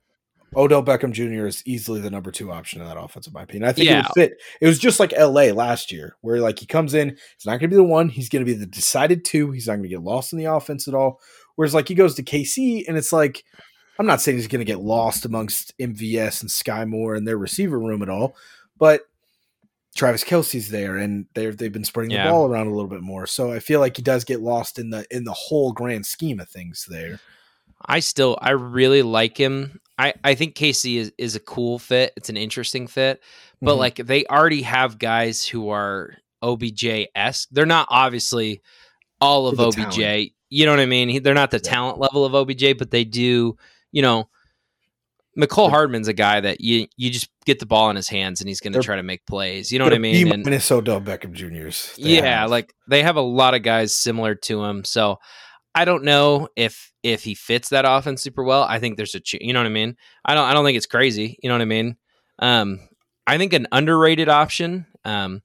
Odell Beckham Jr. is easily the number two option in that offense, in my opinion. I think yeah. it would fit. It was just like LA last year, where like he comes in, he's not going to be the one. He's going to be the decided two. He's not going to get lost in the offense at all. Whereas like he goes to KC, and it's like I'm not saying he's going to get lost amongst MVS and Skyy Moore and their receiver room at all, but Travis Kelce's there, and they've they've been spreading yeah. the ball around a little bit more. So I feel like he does get lost in the in the whole grand scheme of things there. I still I really like him. I, I think KC is, is a cool fit. It's an interesting fit. But mm-hmm. like they already have guys who are OBJ esque. They're not obviously all of OBJ. talent. You know what I mean? They're not the Yeah. talent level of OBJ, but they do. You know, Mecole Hardman's a guy that you you just get the ball in his hands and he's going to try to make plays. You know what I mean? And minus Odell Beckham Juniors. Yeah, have. like they have a lot of guys similar to him. So I don't know if if he fits that offense super well. I think there's a ch- you know what I mean. I don't I don't think it's crazy. You know what I mean. Um, I think an underrated option. Um,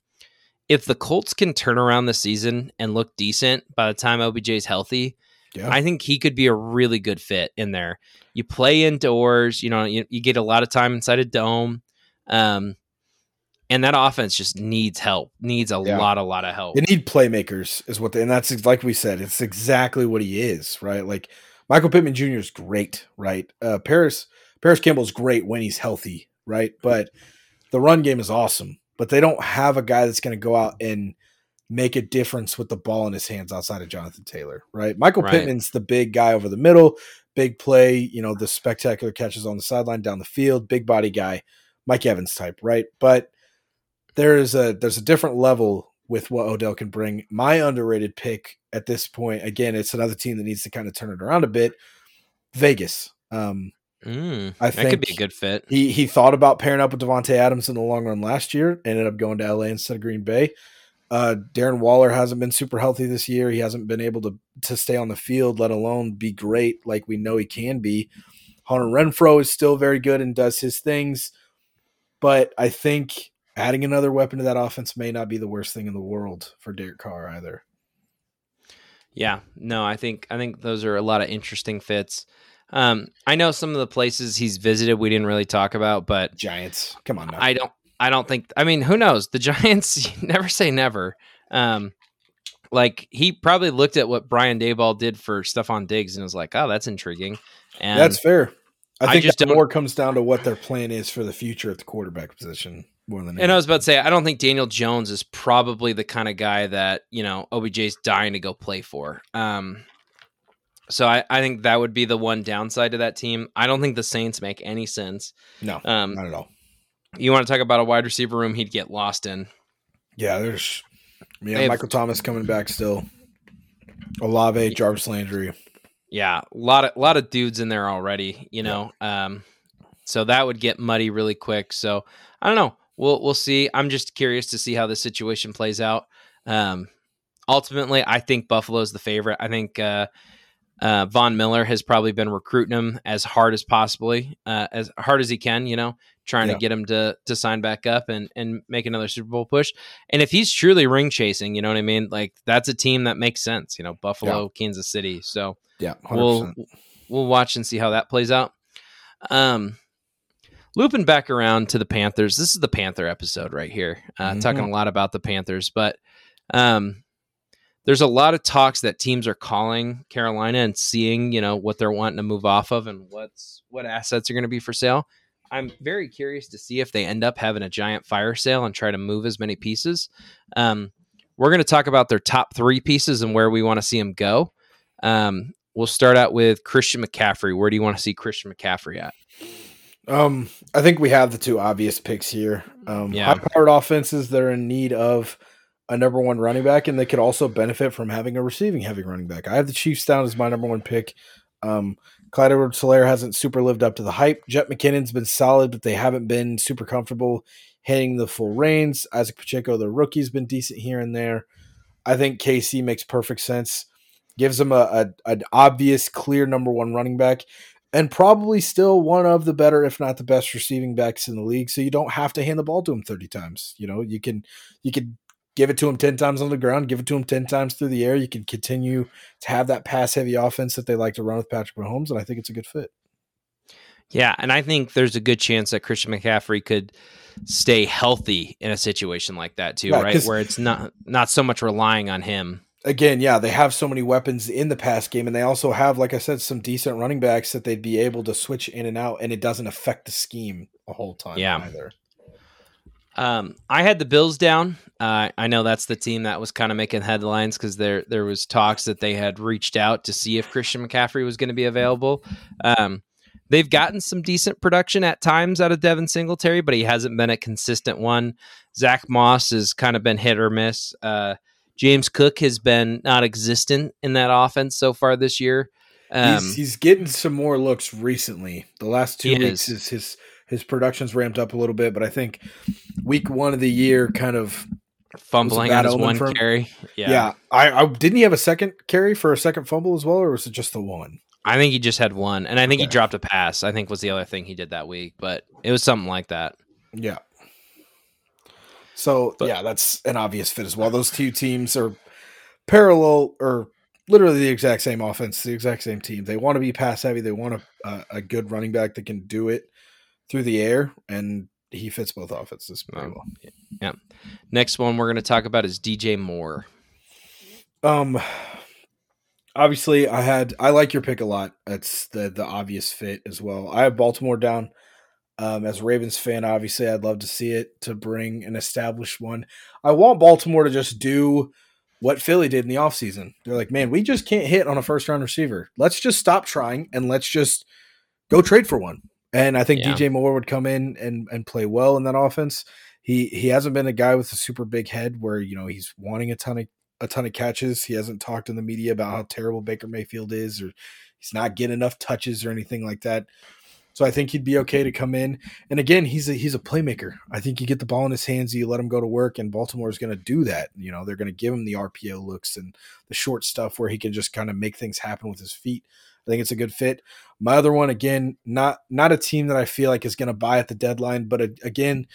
if the Colts can turn around the season and look decent by the time OBJ's healthy, yeah. I think he could be a really good fit in there. You play indoors, you know, you, you get a lot of time inside a dome. Um, and that offense just needs help, needs a Yeah. lot, a lot of help. They need playmakers, is what they, and that's like we said, it's exactly what he is, right? Like Michael Pittman Jr. is great, right? Uh, Paris Paris Campbell's great when he's healthy, right? But the run game is awesome, but they don't have a guy that's going to go out and make a difference with the ball in his hands outside of Jonathan Taylor, right? Michael Right. Pittman's the big guy over the middle, big play, you know, the spectacular catches on the sideline down the field, big body guy, Mike Evans type, right? But there's a there's a different level with what Odell can bring. My underrated pick at this point, again, it's another team that needs to kind of turn it around a bit. Vegas. Um, Mm, I think that could be a good fit. he he thought about pairing up with Davante Adams in the long run last year. Ended up going to LA instead of Green Bay. Uh, Darren Waller hasn't been super healthy this year. He hasn't been able to to stay on the field, let alone be great like we know he can be. Hunter Renfrow is still very good and does his things, but I think adding another weapon to that offense may not be the worst thing in the world for Derek Carr either. Yeah, no, I think I think those are a lot of interesting fits. Um, I know some of the places he's visited we didn't really talk about, but Giants, come on now. I don't I don't think I mean who knows the Giants never say never. Um, like he probably looked at what Brian Daboll did for Stefon Diggs and was like, oh, that's intriguing. And That's fair. I I think just that more comes down to what their plan is for the future at the quarterback position more than And I was about to say, I don't think Daniel Jones is probably the kind of guy that you know OBJ's dying to go play for. Um, so I, I think that would be the one downside to that team. I don't think the Saints make any sense. no, Um, not at all. You want to talk about a wide receiver room he'd get lost in? Yeah, there's yeah, have- Michael Thomas coming back still. Olave, Jarvis Landry. Yeah, a lot of a lot of dudes in there already. You know, um, so that would get muddy really quick. So I don't know. We'll we'll see. I'm just curious to see how the situation plays out. Um, ultimately, I think Buffalo's the favorite. I think uh, uh, Von Miller has probably been recruiting him as hard as possibly, uh, as hard as he can. You know, trying Yeah. to get him to to sign back up and and make another Super Bowl push. And if he's truly ring chasing, you know what I mean. Like that's a team that makes sense. You know, Buffalo, Kansas City. So Yeah, 100%. we'll we'll watch and see how that plays out. Um, looping back around to the Panthers. This is the Panther episode right here. Uh, Mhm. Talking a lot about the Panthers, but um, there's a lot of talks that teams are calling Carolina and seeing, you know, what they're wanting to move off of and what's what assets are going to be for sale. I'm very curious to see if they end up having a giant fire sale and try to move as many pieces. Um, we're going to talk about their top three pieces and where we want to see them go. Um, we'll start out with Christian McCaffrey. Where do you want to see Christian McCaffrey at? Um, I think we have the two obvious picks here. Um, Yeah. high-powered offenses that are in need of a number one running back, and they could also benefit from having a receiving heavy running back. I have the Chiefs down as my number one pick. Um, Clyde Edwards-Helaire hasn't super lived up to the hype. Jet McKinnon's been solid, but they haven't been super comfortable handing the full reins. Isiah Pacheco, the rookie's been decent here and there. I think KC makes perfect sense. Gives them a, a an obvious, clear number one running back and probably still one of the better, if not the best, receiving backs in the league. So you don't have to hand the ball to him thirty times. You know, you can you can give it to him ten times on the ground, give it to him ten times through the air. You can continue to have that pass heavy offense that they like to run with Patrick Mahomes, and I think it's a good fit. Yeah, and I think there's a good chance that Christian McCaffrey could stay healthy in a situation like that too, Yeah, right? Where it's not not so much relying on him. Again, yeah, they have so many weapons in the pass game, and they also have, like I said, some decent running backs that they'd be able to switch in and out, and it doesn't affect the scheme a whole ton Yeah. either. Um, I had the Bills down. Uh, I know that's the team that was kind of making headlines because there there was talks that they had reached out to see if Christian McCaffrey was going to be available. Um, they've gotten some decent production at times out of Devin Singletary, but he hasn't been a consistent one. Zach Moss has kind of been hit or miss. Uh, James Cook has been not existent in that offense so far this year. Um, he's, he's getting some more looks recently. The last two weeks is. is his his production's ramped up a little bit, but I think week one of the year kind of fumbling on his one carry. yeah. Yeah. I, I didn't he have a second carry for a second fumble as well, or was it just the one? I think he just had one, and I think he dropped a pass. I think was the other thing he did that week, but it was something like that. Yeah. So But- yeah, that's an obvious fit as well. Those two teams are parallel or literally the exact same offense, the exact same team. They want to be pass heavy. They want a, a, a good running back that can do it through the air, and he fits both offenses pretty Um, well. Next one we're going to talk about is DJ Moore. Um, obviously, I had I like your pick a lot. That's the the obvious fit as well. I have Baltimore down. Um, as a Ravens fan, obviously, I'd love to see it to bring an established one. I want Baltimore to just do what Philly did in the offseason. They're like, man, we just can't hit on a first round receiver. Let's just stop trying and let's just go trade for one. And I think Yeah. DJ Moore would come in and and play well in that offense. He he hasn't been a guy with a super big head where you know he's wanting a ton of a ton of catches. He hasn't talked in the media about how terrible Baker Mayfield is, or he's not getting enough touches or anything like that. So I think he'd be okay to come in. And again, he's a he's a playmaker. I think you get the ball in his hands, you let him go to work, and Baltimore's going to do that. You know, they're going to give him the RPO looks and the short stuff where he can just kind of make things happen with his feet. I think it's a good fit. My other one, again, not not a team that I feel like is going to buy at the deadline, but a, again,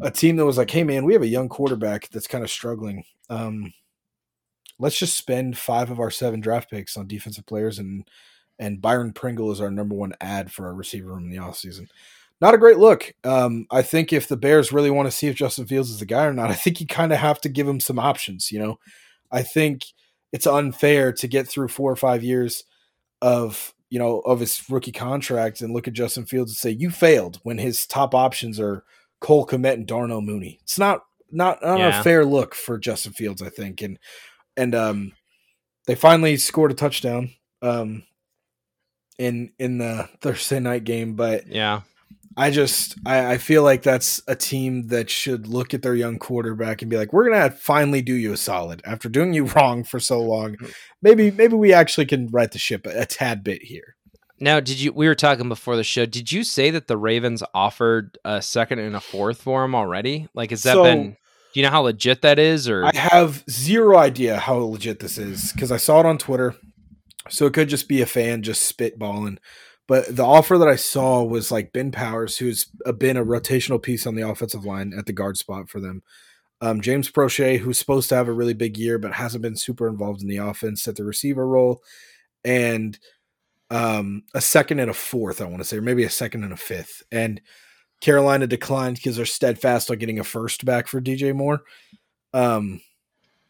a team that was like, hey man, we have a young quarterback that's kind of struggling. Um, let's just spend five of our seven draft picks on defensive players and and Byron Pringle is our number one ad for our receiver room in the offseason. Not a great look. Um, I think if the Bears really want to see if Justin Fields is the guy or not, I think you kind of have to give him some options. You know, I think it's unfair to get through four or five years of you know of his rookie contract and look at Justin Fields and say you failed when his top options are Cole Kmet and Darnell Mooney. It's not not not Yeah. a fair look for Justin Fields, I think. And and um they finally scored a touchdown um in in the Thursday night game, but Yeah. I just I, I feel like that's a team that should look at their young quarterback and be like, we're gonna finally do you a solid after doing you wrong for so long. Mm. Maybe maybe we actually can right the ship a, a tad bit here. Now, did you? We were talking before the show. Did you say that the Ravens offered a second and a fourth for him already? Like, has that So- been? Do you know how legit that is? Or I have zero idea how legit this is because I saw it on Twitter. So it could just be a fan just spitballing. But the offer that I saw was like Ben Powers, who's been a rotational piece on the offensive line at the guard spot for them. Um, James Proche, who's supposed to have a really big year, but hasn't been super involved in the offense at the receiver role. And um, a second and a fourth, I want to say, or maybe a second and a fifth. And Carolina declined because they're steadfast on getting a first back for DJ Moore. Um,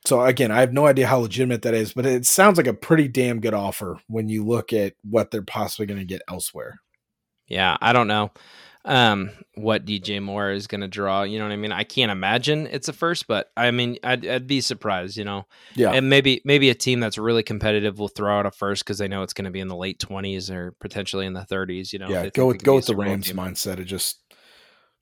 so again, I have no idea how legitimate that is, but it sounds like a pretty damn good offer when you look at what they're possibly going to get elsewhere. yeah, I don't know um, what DJ Moore is going to draw. You know what I mean? I can't imagine it's a first, but I mean, I'd, I'd be surprised. You know, Yeah. and maybe maybe a team that's really competitive will throw out a first because they know it's going to be in the late twenties or potentially in the thirties. You know, yeah, go with go with the Rams team. mindset. It just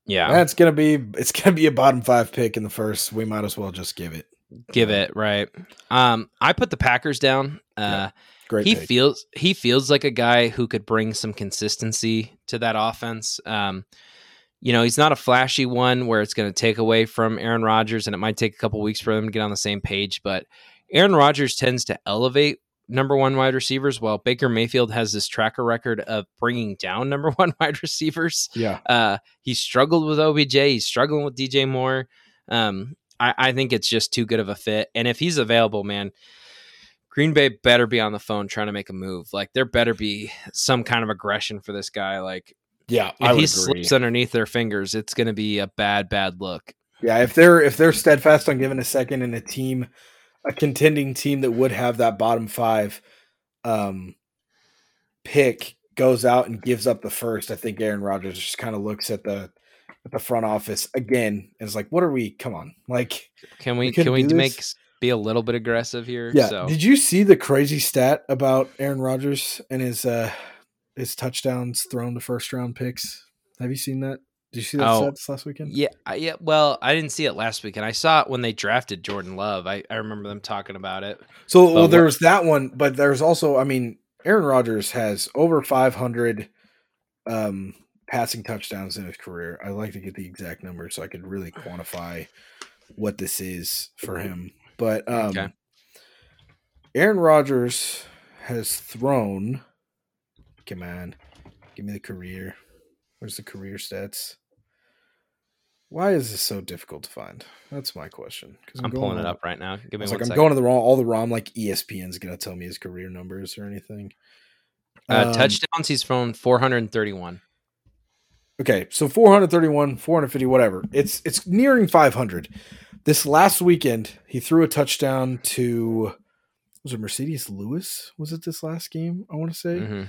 Yeah, that's gonna be it's gonna be a bottom five pick in the first. We might as well just give it. Give it right. Um, I put the Packers down. Uh, Yeah, Great. he pick. feels he feels like a guy who could bring some consistency to that offense. Um, you know, he's not a flashy one where it's going to take away from Aaron Rodgers, and it might take a couple weeks for them to get on the same page. But Aaron Rodgers tends to elevate number one wide receivers, while Baker Mayfield has this tracker record of bringing down number one wide receivers. yeah, Uh, he struggled with OBJ. He's struggling with DJ Moore. Um, I, I think it's just too good of a fit. And if he's available, man, Green Bay better be on the phone trying to make a move. Like there better be some kind of aggression for this guy. Like yeah. if he slips underneath their fingers, it's going to be a bad, bad look. Yeah, if they're if they're steadfast on giving a second and a team, a contending team that would have that bottom five, um, pick goes out and gives up the first, I think Aaron Rodgers just kind of looks at the at the front office again and is like, "What are we? Come on, like." Can we? We Can we make be a little bit aggressive here? Yeah. So Did you see the crazy stat about Aaron Rodgers and his uh his touchdowns thrown to first round picks? Have you seen that? Did you see that Oh, last weekend? Yeah, I- yeah. Well, I didn't see it last weekend. I saw it when they drafted Jordan Love. I, I remember them talking about it. So well, But there what- was that one, but there's also, I mean, Aaron Rodgers has over 500 um, passing touchdowns in his career. I like to get the exact number so I could really quantify what this is for him. But um, Okay. Aaron Rodgers has thrown. Come on, give me the career. Where's the career stats? Why is this so difficult to find? That's my question. I'm going pulling it up right now. Give I me like, I'm second. going to the wrong. All the wrong. Like ESPN's gonna tell me his career numbers or anything. uh, Um, touchdowns, he's thrown 431. Okay, so 431, 450, whatever. It's it's nearing 500. This last weekend, he threw a touchdown to was it Marcedes Lewis? Was it this last game? I want to say Mhm.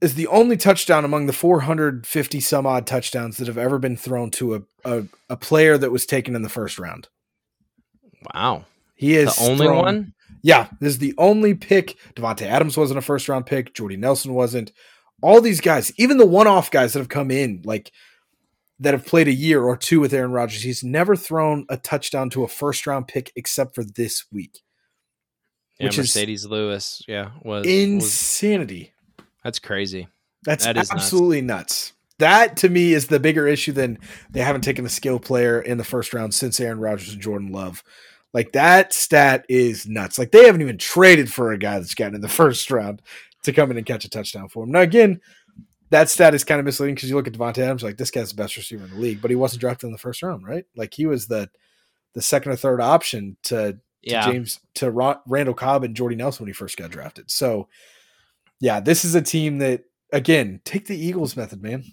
is the only touchdown among the 450 some odd touchdowns that have ever been thrown to a a, a player that was taken in the first round. Wow. He is The only thrown- one? Yeah, this is the only pick. Davante Adams wasn't a first round pick. Jordy Nelson wasn't. All these guys, even the one off guys that have come in, like that have played a year or two with Aaron Rodgers, he's never thrown a touchdown to a first round pick except for this week. Yeah, Which is Marcedes Lewis. Yeah, was, was Insanity. that's crazy. That's That is nuts. absolutely nuts. That to me is the bigger issue than they haven't taken a skill player in the first round since Aaron Rodgers and Jordan Love. Like that stat is nuts. Like they haven't even traded for a guy that's gotten in the first round to come in and catch a touchdown for him. Now again, that stat is kind of misleading because you look at Davante Adams, like this guy's the best receiver in the league, but he wasn't drafted in the first round, right? Like he was the the second or third option to, to Yeah. James to Ron, Randall Cobb and Jordy Nelson when he first got drafted. So yeah, this is a team that again, take the Eagles method, man.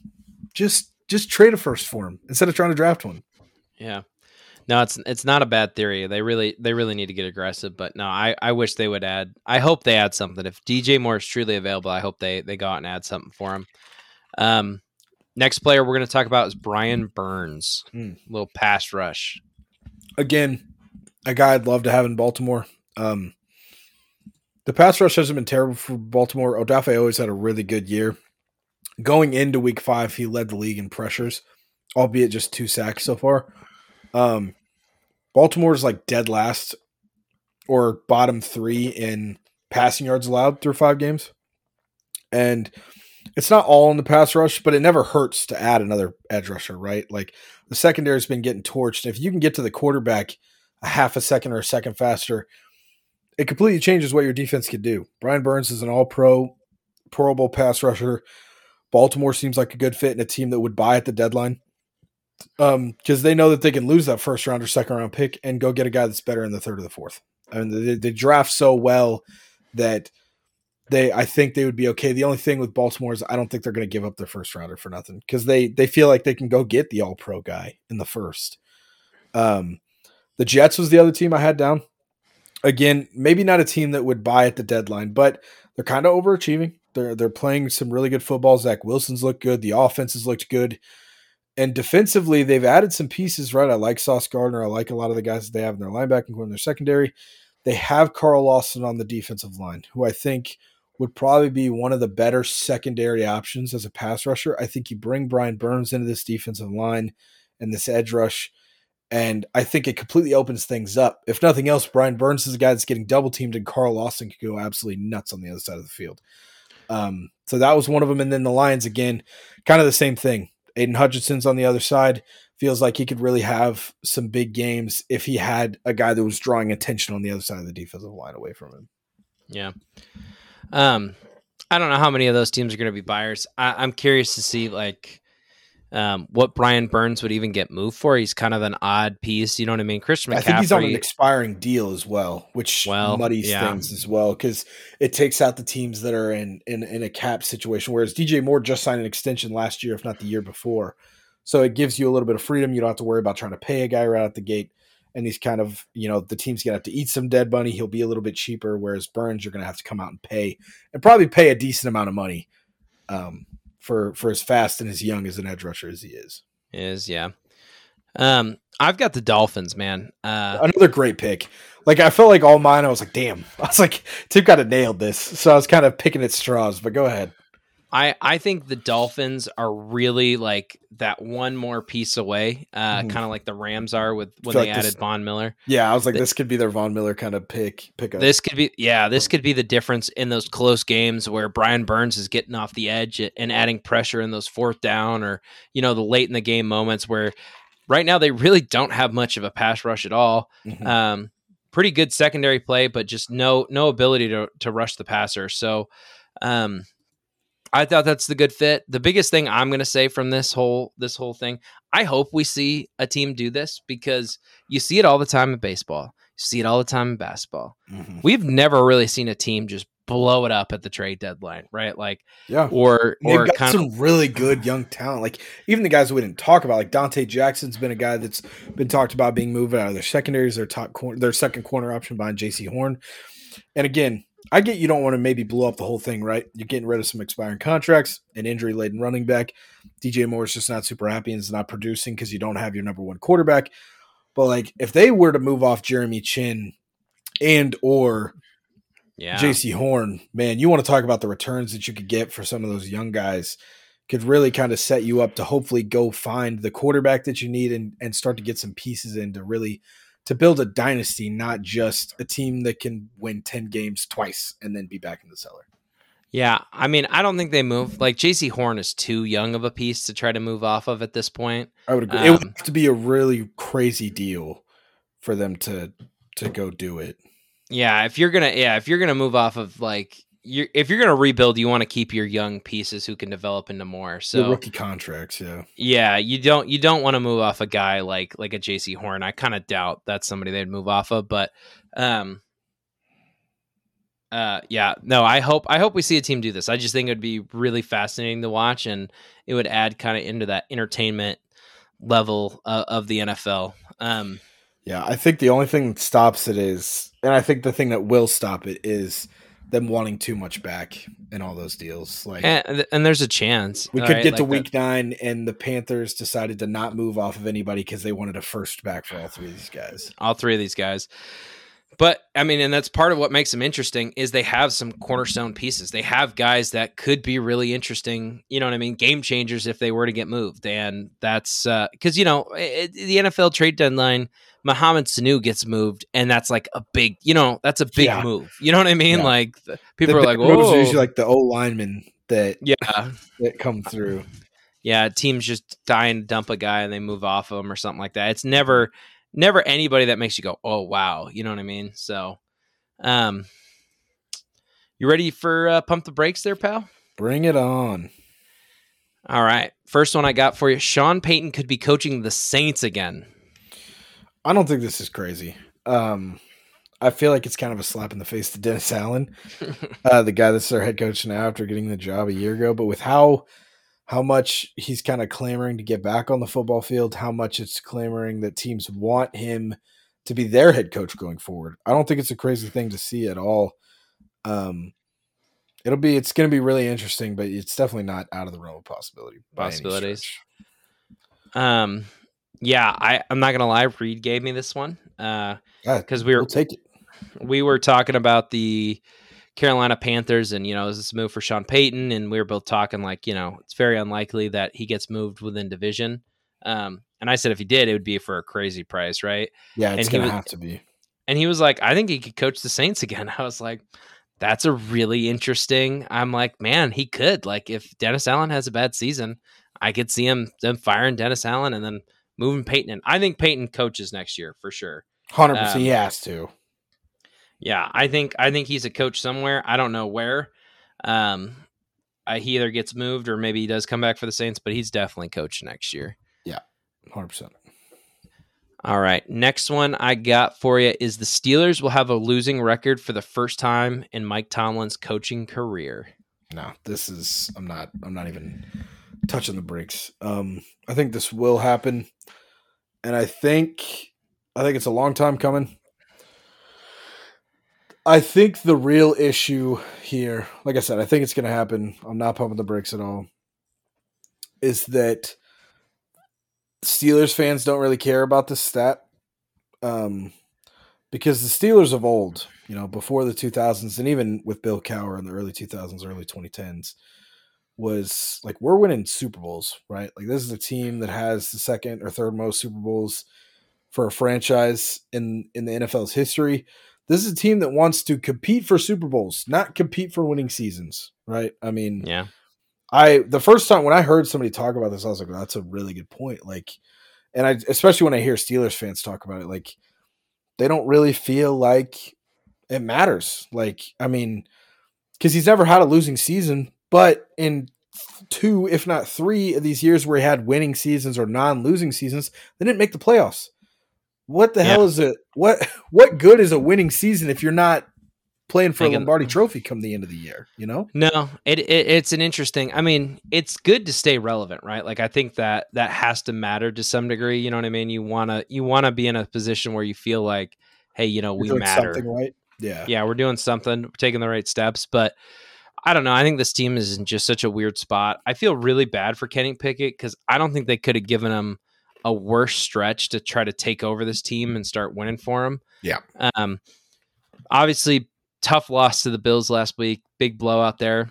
Just just trade a first for him instead of trying to draft one. Yeah. No, it's it's not a bad theory. They really they really need to get aggressive, but no, I, I wish they would add. I hope they add something. If DJ Moore is truly available, I hope they they go out and add something for him. Um, next player we're going to talk about is Brian Burns, Hmm. little pass rush. Again, a guy I'd love to have in Baltimore. Um, the pass rush hasn't been terrible for Baltimore. Odafe always had a really good year. Going into week five, he led the league in pressures, albeit just two sacks so far. Um, Baltimore's like dead last or bottom three in passing yards allowed through five games. And it's not all in the pass rush, but it never hurts to add another edge rusher, right? Like the secondary's been getting torched. If you can get to the quarterback a half a second or a second faster, it completely changes what your defense could do. Brian Burns is an all pro, Pro Bowl pass rusher. Baltimore seems like a good fit in a team that would buy at the deadline. Um, because they know that they can lose that first round or second round pick and go get a guy that's better in the third or the fourth. I mean, they, they draft so well that they, I think they would be okay. The only thing with Baltimore is I don't think they're going to give up their first rounder for nothing because they they feel like they can go get the All Pro guy in the first. Um, the Jets was the other team I had down. Again, maybe not a team that would buy at the deadline, but they're kind of overachieving. They're they're playing some really good football. Zach Wilson's looked good. The offense has looked good. And defensively, they've added some pieces, right? I like Sauce Gardner. I like a lot of the guys that they have in their linebacking core in their secondary. They have Carl Lawson on the defensive line, who I think would probably be one of the better secondary options as a pass rusher. I think you bring Brian Burns into this defensive line and this edge rush, and I think it completely opens things up. If nothing else, Brian Burns is a guy that's getting double teamed, and Carl Lawson could go absolutely nuts on the other side of the field. Um, so that was one of them. And then the Lions, again, kind of the same thing. Aidan Hutchinson's on the other side. Feels like he could really have some big games if he had a guy that was drawing attention on the other side of the defensive line away from him. Yeah. Um, I don't know how many of those teams are going to be buyers. I, I'm curious to see like um, what Brian Burns would even get moved for. He's kind of an odd piece. You know what I mean? Christian McCaffrey. I think he's on an expiring deal as well, which Well, muddies yeah. things as well because it takes out the teams that are in, in in a cap situation. Whereas DJ Moore just signed an extension last year, if not the year before, so it gives you a little bit of freedom. You don't have to worry about trying to pay a guy right out the gate. And he's kind of, you know, the team's gonna have to eat some dead money. He'll be a little bit cheaper, whereas Burns, you're gonna have to come out and pay and probably pay a decent amount of money um, for for as fast and as young as an edge rusher as he is. is yeah. Um, I've got the Dolphins, man. Uh, another great pick. Like I felt like all mine, I was like, damn. I was like, Tim got it nailed this. So I was kind of picking at straws, but go ahead. I I think the Dolphins are really like that one more piece away, uh, Mhm. kind of like the Rams are with when they like this- added Von Miller. Yeah, I was like, The- this could be their Von Miller kind of pick pick up. This could be, yeah, this could be the difference in those close games where Brian Burns is getting off the edge and adding pressure in those fourth down or, you know, the late in the game moments where right now they really don't have much of a pass rush at all. Mhm. Um, pretty good secondary play, but just no no ability to to rush the passer. So, um, I thought that's the good fit. The biggest thing I'm going to say from this whole this whole thing, I hope we see a team do this because you see it all the time in baseball. You see it all the time in basketball. Mhm. We've never really seen a team just blow it up at the trade deadline, right? Like Yeah. or They've or got kind some really good young talent. Like even the guys we didn't talk about, like Donte Jackson's been a guy that's been talked about being moved out of their secondaries, their top corner, their second corner option behind Jaycee Horn. And again, I get you don't want to maybe blow up the whole thing, right? You're getting rid of some expiring contracts, an injury laden running back. DJ Moore's just not super happy and is not producing because you don't have your number one quarterback. But like if they were to move off Jeremy Chinn and or yeah. Jaycee Horn, man, you want to talk about the returns that you could get for some of those young guys. Could really kind of set you up to hopefully go find the quarterback that you need and, and start to get some pieces in to really to build a dynasty, not just a team that can win 10 games twice and then be back in the cellar. Yeah, I mean, I don't think they move. Like Jaycee Horn is too young of a piece to try to move off of at this point. I would agree. it would Um, have to be a really crazy deal for them to to go do it. Yeah, if you're gonna, yeah, if you're gonna move off of like, you're if you're gonna rebuild, you want to keep your young pieces who can develop into more. So the rookie contracts, yeah. yeah, you don't you don't want to move off a guy like like a Jaycee Horn. I kind of doubt that's somebody they'd move off of, but um, uh, yeah, no, I hope I hope we see a team do this. I just think it would be really fascinating to watch, and it would add kind of into that entertainment level uh, of the NFL. Um, Yeah, I think the only thing that stops it is, and I think the thing that will stop it is them wanting too much back in all those deals. Like and, and there's a chance we could right? get to Like the- week nine, and the Panthers decided to not move off of anybody because they wanted a first back for all three of these guys. all three of these guys. But I mean, and that's part of what makes them interesting is they have some cornerstone pieces. They have guys that could be really interesting. You know what I mean? Game changers if they were to get moved, and that's uh, because you know it, the NFL trade deadline. Mohamed Sanu gets moved, and that's like a big, you know, that's a big Yeah. move. You know what I mean? Yeah. Like the- people The are like, "Oh, usually like the O linemen that yeah, that come through. yeah." Teams just dying to dump a guy and they move off of him or something like that. It's never, never anybody that makes you go, "Oh wow," you know what I mean? So, um, you ready for uh, pump the brakes there, pal? Bring it on. All right, first one I got for you: Sean Payton could be coaching the Saints again. I don't think this is crazy. Um, I feel like it's kind of a slap in the face to Dennis Allen, uh, the guy that's their head coach now after getting the job a year ago. But with how how much he's kind of clamoring to get back on the football field, how much it's clamoring that teams want him to be their head coach going forward. I don't think it's a crazy thing to see at all. Um, it'll be it's going to be really interesting, but it's definitely not out of the realm of possibility. Possibilities. Um, yeah, I I'm not gonna lie. Reed gave me this one because Yeah, we were we'll take it. we were talking about the Carolina Panthers and you know is this a move for Sean Payton and we were both talking like you know it's very unlikely that he gets moved within division. Um, and I said if he did, it would be for a crazy price, right? Yeah, it's and to was- have to be. And he was like, I think he could coach the Saints again. I was like, that's a really interesting. I'm like, man, he could. Like, if Dennis Allen has a bad season, I could see him them firing Dennis Allen and then moving Payton. in. I think Payton coaches next year for sure. Hundred percent, Um, he has to. Yeah, I think I think he's a coach somewhere. I don't know where. Um, I, he either gets moved or maybe he does come back for the Saints, but he's definitely coach next year. Yeah, Hundred percent. All right. Next one I got for you is the Steelers will have a losing record for the first time in Mike Tomlin's coaching career. No, this is. I'm not. I'm not even touching the brakes. Um, I think this will happen, and I think. I think it's a long time coming. I think the real issue here, like I said, I think it's going to happen. I'm not pumping the brakes at all. Is that Steelers fans don't really care about this stat, um, because the Steelers of old, you know, before the 2000s, and even with Bill Cowher in the early 2000s, early 2010s, was like we're winning Super Bowls, right? Like this is a team that has the second or third most Super Bowls for a franchise in in the NFL's history. This is a team that wants to compete for Super Bowls, not compete for winning seasons, right? I mean, Yeah. I the first time when I heard somebody talk about this, I was like, that's a really good point. Like, and I especially when I hear Steelers fans talk about it, like they don't really feel like it matters. Like, I mean, because he's never had a losing season, but in two, if not three, of these years where he had winning seasons or non-losing seasons, they didn't make the playoffs. What the Yeah. hell is it? What what good is a winning season if you're not playing for a Lombardi Trophy come the end of the year? You know? No, it, it it's an interesting. I mean, it's good to stay relevant, right? Like I think that that has to matter to some degree. You know what I mean? You wanna you wanna be in a position where you feel like, hey, you know, we doing matter. something right. Yeah. Yeah, we're doing something, we're taking the right steps. But I don't know. I think this team is in just such a weird spot. I feel really bad for Kenny Pickett because I don't think they could have given him a worse stretch to try to take over this team and start winning for them. Yeah. Um, obviously, tough loss to the Bills last week. Big blowout there.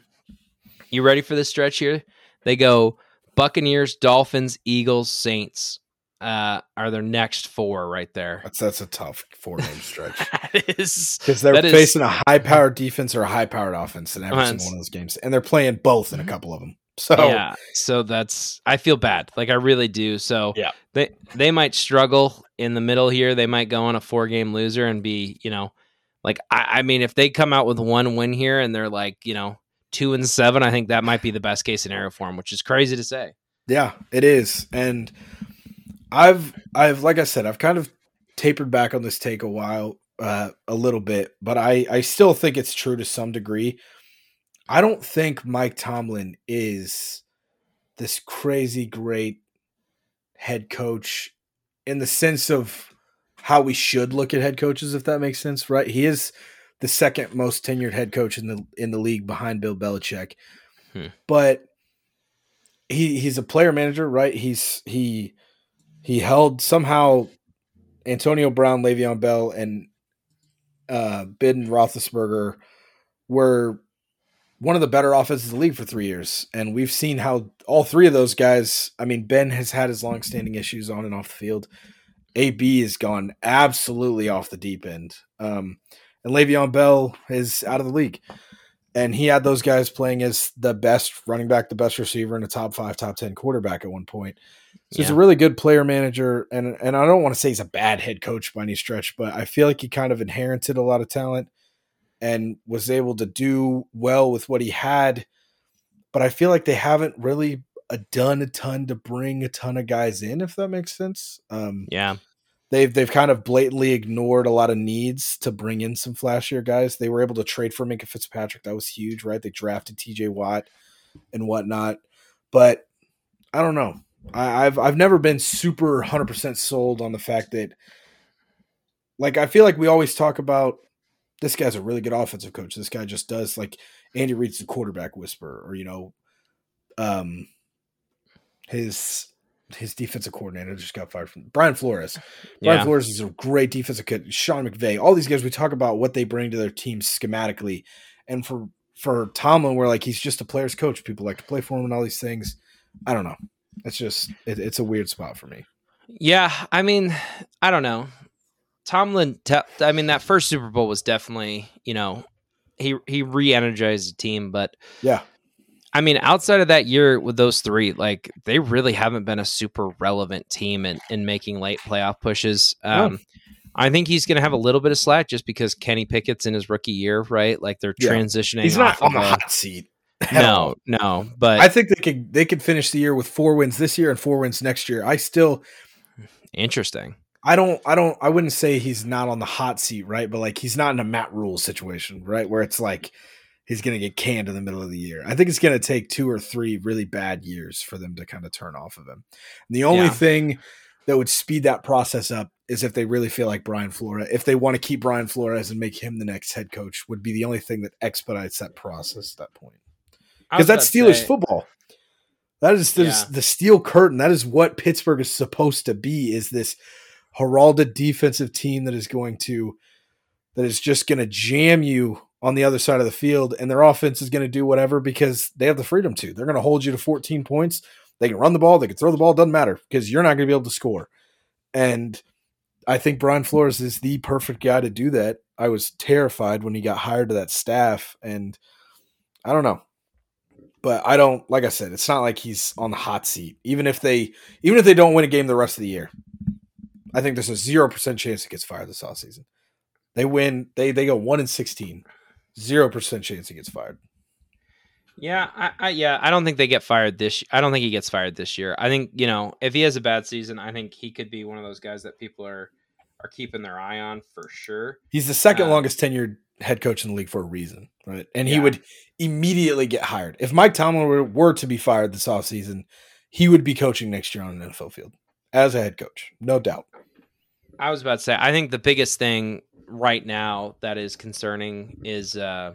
You ready for this stretch here? They go Buccaneers, Dolphins, Eagles, Saints. Uh, are their next four right there? That's that's a tough four game stretch. that is Because they're That is- facing a high powered defense or a high powered offense in every single one of those games. And they're playing both in a couple of them. So yeah so that's i feel bad like i really do so Yeah. they they might struggle in the middle here they might go on a four game loser and be you know like I, I mean if they come out with one win here and they're like you know two and seven i think that might be the best case scenario for them which is crazy to say Yeah, it is. And I've I've like I said, I've kind of tapered back on this take a while uh a little bit, but I I still think it's true to some degree. I don't think Mike Tomlin is this crazy great head coach in the sense of how we should look at head coaches if that makes sense, right? He is the second most tenured head coach in the in the league behind Bill Belichick. Hmm. But he he's a player manager, right? He's he he held somehow Antonio Brown, Le'Veon Bell, and uh Ben Roethlisberger were one of the better offenses in the league for three years. And we've seen how all three of those guys, I mean, Ben has had his longstanding issues on and off the field. AB has gone absolutely off the deep end. Um, and Le'Veon Bell is out of the league. And he had those guys playing as the best running back, the best receiver, and a top five, top 10 quarterback at one point. So he's a really good player manager. And, and I don't want to say he's a bad head coach by any stretch, but I feel like he kind of inherited a lot of talent and was able to do well with what he had. But I feel like they haven't really uh, done a ton to bring a ton of guys in, if that makes sense. Um, yeah they've they've kind of blatantly ignored a lot of needs to bring in some flashier guys. They were able to trade for Minkah Fitzpatrick. That was huge, right? They drafted TJ Watt and whatnot. But I don't know. I, I've I've never been super hundred percent sold on the fact that like I feel like we always talk about this guy's a really good offensive coach. This guy just does like Andy Reid's the quarterback whisperer, or you know, um his his defensive coordinator just got fired from Brian Flores. Brian yeah Flores is a great defensive coach. Sean McVay, all these guys, we talk about what they bring to their teams schematically. And for for Tomlin, we're like, he's just a player's coach. People like to play for him and all these things. I don't know. It's just it, it's a weird spot for me. Yeah, I mean, I don't know. Tomlin, I mean, that first Super Bowl was definitely, you know, he he re-energized the team, but Yeah. I mean, outside of that year with those three, like they really haven't been a super relevant team in, in making late playoff pushes. Um, I think he's going to have a little bit of slack just because Kenny Pickett's in his rookie year, right? Like they're Yeah. transitioning. He's not on the a- hot seat. No, no, but I think they could they could finish the year with four wins this year and four wins next year. I still interesting. I don't I don't I wouldn't say he's not on the hot seat, right? But like he's not in a Matt Rhule situation, right? Where it's like he's gonna get canned in the middle of the year. I think it's gonna take two or three really bad years for them to kind of turn off of him. And the only Yeah. thing that would speed that process up is if they really feel like Brian Flores, if they want to keep Brian Flores and make him the next head coach, would be the only thing that expedites that process at that point. Because that's Steelers say- football. That is the, Yeah. the steel curtain. That is what Pittsburgh is supposed to be. Is this heralded defensive team that is going to that is just going to jam you on the other side of the field, and their offense is going to do whatever because they have the freedom to. They're going to hold you to 14 points. They can run the ball, they can throw the ball, doesn't matter because you're not going to be able to score. And I think Brian Flores is the perfect guy to do that. I was terrified when he got hired to that staff, and I don't know. But I don't like I said, it's not like he's on the hot seat. Even if they even if they don't win a game the rest of the year, I think there's a zero percent chance he gets fired this off season. They win, they they go one in sixteen. Zero percent chance he gets fired. Yeah, I, I, yeah, I don't think they get fired this. I don't think he gets fired this year. I think you know if he has a bad season, I think he could be one of those guys that people are are keeping their eye on for sure. He's the second uh, longest tenured head coach in the league for a reason, right? And he yeah. would immediately get hired. If Mike Tomlin were, were to be fired this offseason, he would be coaching next year on an NFL field as a head coach, no doubt. I was about to say, I think the biggest thing right now that is concerning is uh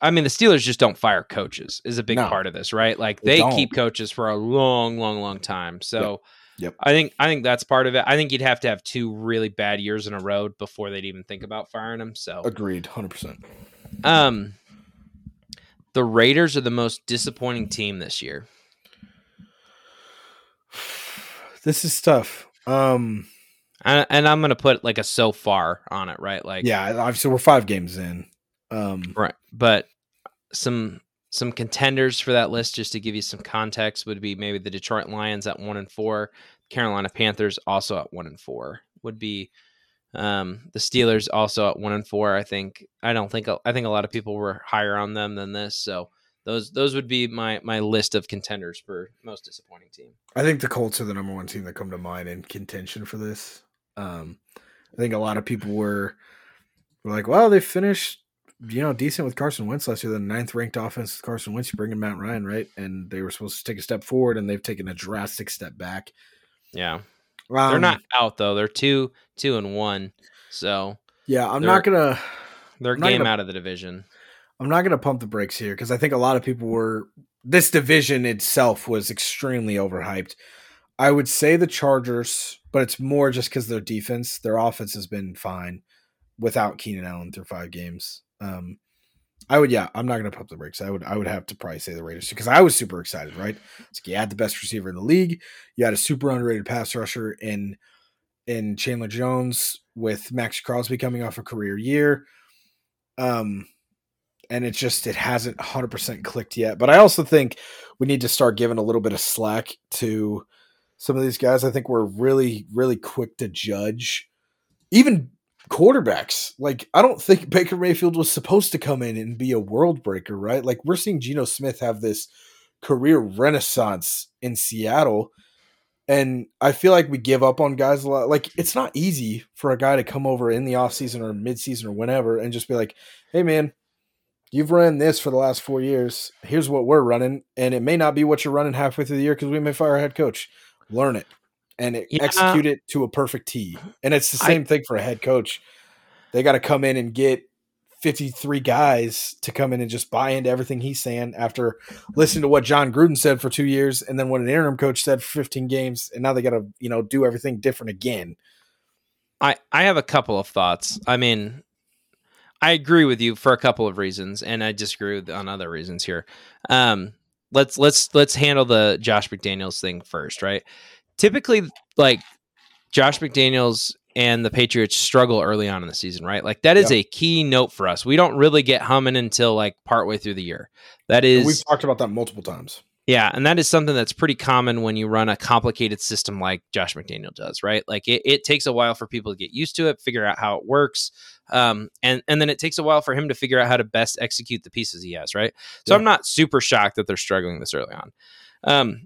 I mean, the Steelers just don't fire coaches is a big no, part of this, right? Like they, they keep coaches for a long, long, long time. So yep. Yep. I think I think that's part of it. I think you'd have to have two really bad years in a row before they'd even think about firing them. So agreed, hundred percent. Um, the Raiders are the most disappointing team this year. This is tough. Um, and, and I'm gonna put like a so far on it, right? Like, yeah, obviously we're five games in. Um, right, but some some contenders for that list, just to give you some context, would be maybe the Detroit Lions at one and four, Carolina Panthers also at one and four. Would be um, the Steelers also at one and four. I think I don't think I think a lot of people were higher on them than this. So those those would be my my list of contenders for most disappointing team. I think the Colts are the number one team that come to mind in contention for this. Um, I think a lot of people were were like, "Well, they finished you know, decent with Carson Wentz last year. The ninth ranked offense with Carson Wentz. You bring in Matt Ryan, right? And they were supposed to take a step forward, and they've taken a drastic step back. Yeah, um, they're not out though. They're two, two and one. So yeah, I'm not gonna. They're I'm game gonna, out of the division. I'm not gonna pump the brakes here because I think a lot of people were. This division itself was extremely overhyped. I would say the Chargers, but it's more just because their defense, their offense has been fine without Keenan Allen through five games. Um, I would, yeah, I'm not going to pump the brakes. I would, I would have to probably say the Raiders because I was super excited, right? It's like you had the best receiver in the league, you had a super underrated pass rusher in in Chandler Jones with Maxx Crosby coming off a career year. Um, and it just it hasn't 100% clicked yet. But I also think we need to start giving a little bit of slack to some of these guys. I think we're really, really quick to judge even quarterbacks. Like, I don't think Baker Mayfield was supposed to come in and be a world breaker, right? Like, we're seeing Geno Smith have this career renaissance in Seattle. And I feel like we give up on guys a lot. Like, it's not easy for a guy to come over in the offseason or midseason or whenever and just be like, hey, man, you've run this for the last four years. Here's what we're running. And it may not be what you're running halfway through the year because we may fire a head coach. Learn it and yeah. execute it to a perfect T. And it's the same I, thing for a head coach. They got to come in and get 53 guys to come in and just buy into everything he's saying after listening to what Jon Gruden said for two years and then what an interim coach said for 15 games. And now they got to, you know, do everything different again. I, I have a couple of thoughts. I mean, I agree with you for a couple of reasons, and I disagree on other reasons here. Um, let's let's let's handle the Josh McDaniels thing first, right? typically like Josh McDaniels and the Patriots struggle early on in the season, right? Like that is yep. a key note for us. We don't really get humming until like partway through the year. That is and we've talked about that multiple times. Yeah, and that is something that's pretty common when you run a complicated system like Josh McDaniel does, right? Like it, it takes a while for people to get used to it, figure out how it works, um, and and then it takes a while for him to figure out how to best execute the pieces he has, right? So yeah. I'm not super shocked that they're struggling this early on. Um,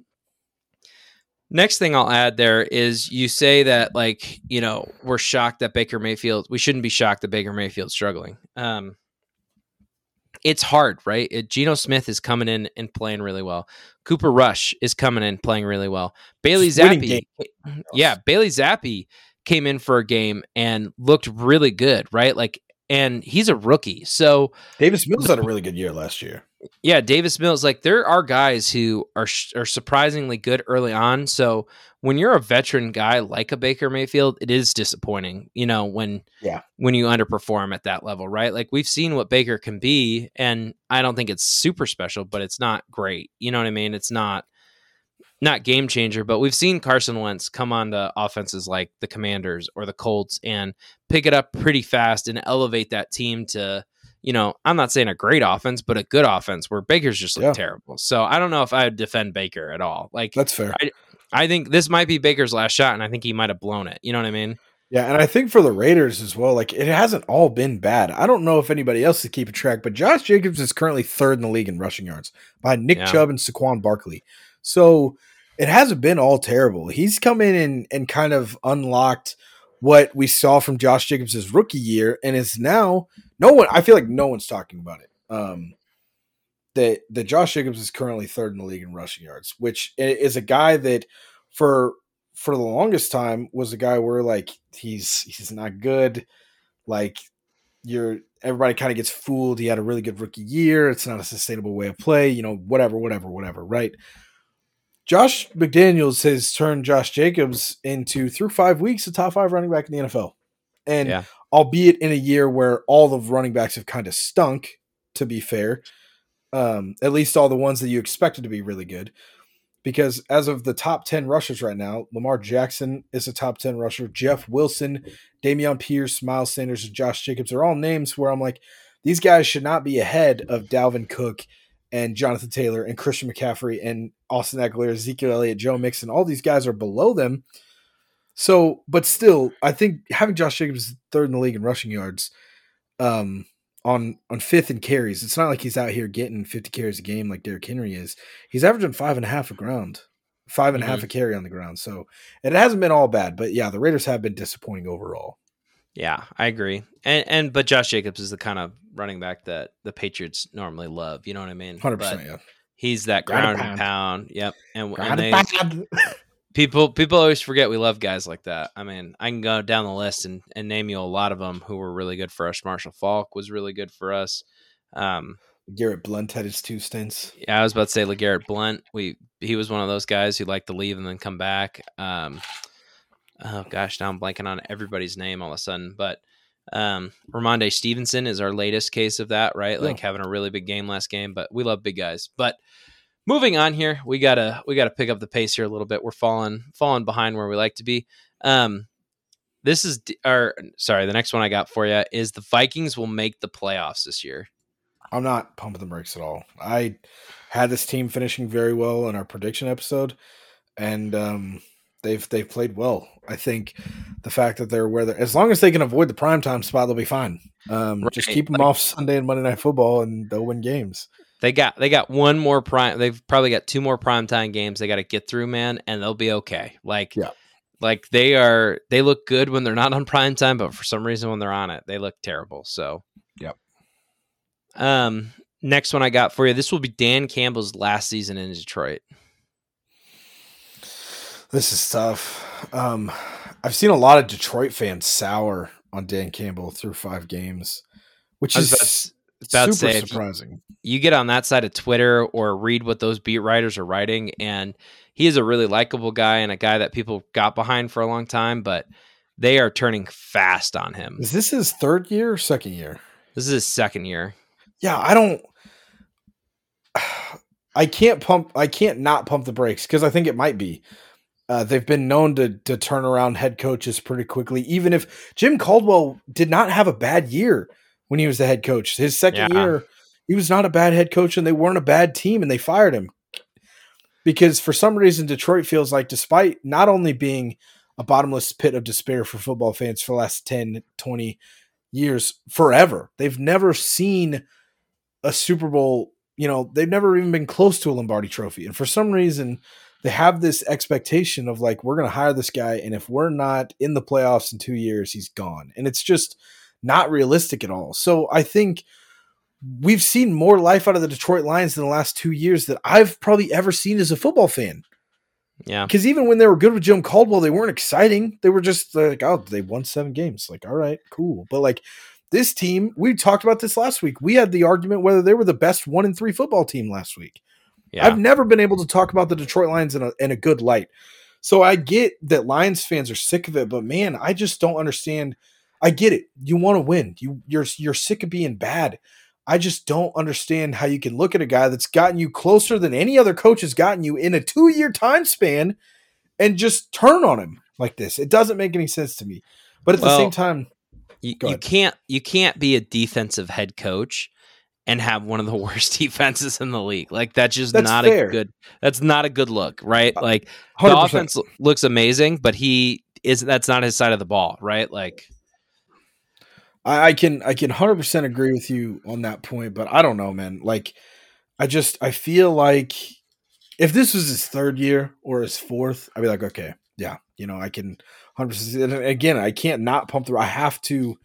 Next thing I'll add there is you say that like you know we're shocked that Baker Mayfield. We shouldn't be shocked that Baker Mayfield's struggling. Um, it's hard, right? It, Geno Smith is coming in and playing really well. Cooper Rush is coming in playing really well. Bailey Zappe, yeah, Bailey Zappe came in for a game and looked really good, right? Like and he's a rookie. So Davis Mills had a really good year last year. Yeah, Davis Mills. Like there are guys who are are surprisingly good early on. So when you're a veteran guy like a Baker Mayfield, it is disappointing. You know when yeah when you underperform at that level, right? Like we've seen what Baker can be, and I don't think it's super special, but it's not great. You know what I mean? It's not not game changer, but we've seen Carson Wentz come on to offenses like the Commanders or the Colts and pick it up pretty fast and elevate that team to you know, I'm not saying a great offense, but a good offense where Baker's just look yeah. terrible. So I don't know if I would defend Baker at all. Like that's fair. I, I think this might be Baker's last shot, and I think he might have blown it. You know what I mean? Yeah, and I think for the Raiders as well, like it hasn't all been bad. I don't know if anybody else is keeping track, but Josh Jacobs is currently third in the league in rushing yards by Nick yeah. Chubb and Saquon Barkley. So it hasn't been all terrible. He's come in and, and kind of unlocked what we saw from Josh Jacobs' rookie year and it's now no one. I feel like no one's talking about it. Um, that that Josh Jacobs is currently third in the league in rushing yards, which is a guy that for for the longest time was a guy where like he's he's not good. Like you're everybody kind of gets fooled. He had a really good rookie year. It's not a sustainable way of play. You know, whatever, whatever, whatever. Right. Josh McDaniels has turned Josh Jacobs into through five weeks a top five running back in the NFL, and yeah albeit in a year where all the running backs have kind of stunk, to be fair. Um, at least all the ones that you expected to be really good. Because as of the top 10 rushers right now, Lamar Jackson is a top 10 rusher. Jeff Wilson, Dameon Pierce, Miles Sanders, and Josh Jacobs are all names where I'm like, these guys should not be ahead of Dalvin Cook and Jonathan Taylor and Christian McCaffrey and Austin Ekeler, Ezekiel Elliott, Joe Mixon. All these guys are below them so, but still, I think having Josh Jacobs third in the league in rushing yards, um, on on fifth in carries, it's not like he's out here getting 50 carries a game like Derrick Henry is. He's averaging five and a half a ground, five and mm-hmm. a half mm-hmm. a carry on the ground. So, and it hasn't been all bad, but yeah, the Raiders have been disappointing overall. Yeah, I agree. And and but Josh Jacobs is the kind of running back that the Patriots normally love. You know what I mean? Hundred percent. Yeah. He's that ground, and pound. Yep. And, and they, People people always forget we love guys like that. I mean, I can go down the list and, and name you a lot of them who were really good for us. Marshall Faulk was really good for us. Um, Garrett Blount had his two stints. Yeah, I was about to say LeGarrette Blount. We he was one of those guys who liked to leave and then come back. Um, oh gosh, now I'm blanking on everybody's name all of a sudden. But um, Rhamondre Stevenson is our latest case of that, right? Yeah. Like having a really big game last game. But we love big guys. But moving on here we gotta we gotta pick up the pace here a little bit we're falling falling behind where we like to be um this is our sorry the next one i got for you is the vikings will make the playoffs this year i'm not pumping the brakes at all i had this team finishing very well in our prediction episode and um they've they've played well i think the fact that they're where they're as long as they can avoid the prime time spot they'll be fine um right. just keep them like, off sunday and monday night football and they'll win games they got they got one more prime. They've probably got two more primetime games they got to get through, man, and they'll be okay. Like, yeah. like they are. They look good when they're not on prime time, but for some reason when they're on it, they look terrible. So, yep. Um, next one I got for you. This will be Dan Campbell's last season in Detroit. This is tough. Um, I've seen a lot of Detroit fans sour on Dan Campbell through five games, which is about Super say, surprising. You, you get on that side of Twitter or read what those beat writers are writing, and he is a really likable guy and a guy that people got behind for a long time, but they are turning fast on him. Is this his third year or second year? This is his second year. Yeah, I don't. I can't pump. I can't not pump the brakes because I think it might be. Uh, they've been known to to turn around head coaches pretty quickly. Even if Jim Caldwell did not have a bad year, when he was the head coach. His second yeah. year, he was not a bad head coach, and they weren't a bad team, and they fired him because for some reason Detroit feels like, despite not only being a bottomless pit of despair for football fans for the last 10, 20 years, forever, they've never seen a Super Bowl. You know, they've never even been close to a Lombardi trophy. And for some reason, they have this expectation of like, we're going to hire this guy. And if we're not in the playoffs in two years, he's gone. And it's just, not realistic at all. So I think we've seen more life out of the Detroit Lions in the last two years that I've probably ever seen as a football fan. Yeah. Because even when they were good with Jim Caldwell, they weren't exciting. They were just like, oh, they won seven games. Like, all right, cool. But like, this team, we talked about this last week. We had the argument whether they were the best one in three football team last week. Yeah. I've never been able to talk about the Detroit Lions in a, in a good light. So I get that Lions fans are sick of it, but man, I just don't understand. I get it. You want to win. You you're you're sick of being bad. I just don't understand how you can look at a guy that's gotten you closer than any other coach has gotten you in a two year time span and just turn on him like this. It doesn't make any sense to me. But at well, the same time, you, you can't you can't be a defensive head coach and have one of the worst defenses in the league. Like that's just that's not fair. a good that's not a good look, right? Uh, like 100%. the offense looks amazing, but he is that's not his side of the ball, right? Like I, I can I can hundred percent agree with you on that point, but I don't know, man. Like I just I feel like if this was his third year or his fourth, I'd be like, okay, yeah, you know, I can hundred percent. Again, I can't not pump the. I have to.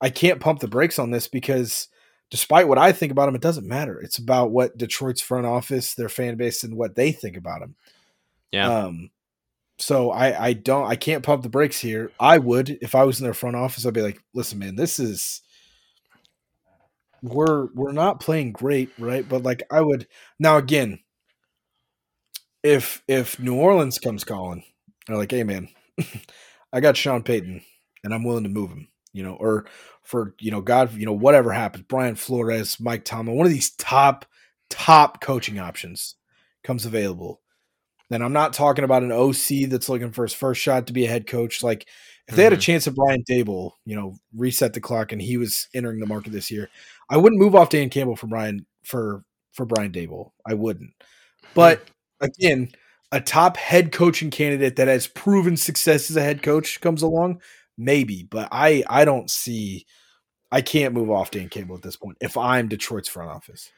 I can't pump the brakes on this because despite what I think about him, it doesn't matter. It's about what Detroit's front office, their fan base, and what they think about him. Yeah. Um, so I I don't I can't pump the brakes here. I would if I was in their front office. I'd be like, listen, man, this is we're we're not playing great, right? But like I would now again, if if New Orleans comes calling, they're like, hey man, I got Sean Payton and I'm willing to move him, you know, or for you know, God, you know, whatever happens, Brian Flores, Mike Tomlin, one of these top top coaching options comes available and I'm not talking about an OC that's looking for his first shot to be a head coach. Like if they mm-hmm. had a mm-hmm. chance at Brian Daboll you know, reset the clock and he was entering the market this year, I wouldn't move off Dan Campbell for Brian for for Brian Daboll. I wouldn't. But again, a top head coaching candidate that has proven success as a head coach comes along, maybe. But I I don't see I can't move off Dan Campbell at this point if I'm Detroit's front office.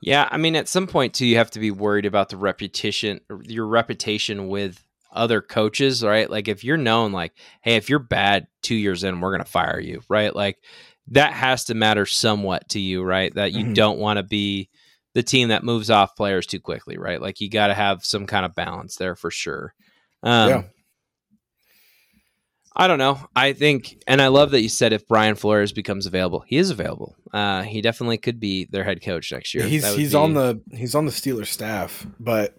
Yeah, I mean, at some point too, you have to be worried about the reputation, your reputation with other coaches, right? Like if you're known, like, hey, if you're bad two years in, we're gonna fire you, right? Like that has to matter somewhat to you, right? That you mm-hmm. don't want to be the team that moves off players too quickly, right? Like you got to have some kind of balance there for sure. Um, yeah. I don't know. I think, and I love that you said if Brian Flores becomes available, he is available. Uh, he definitely could be their head coach next year. He's he's be, on the he's on the Steelers staff, but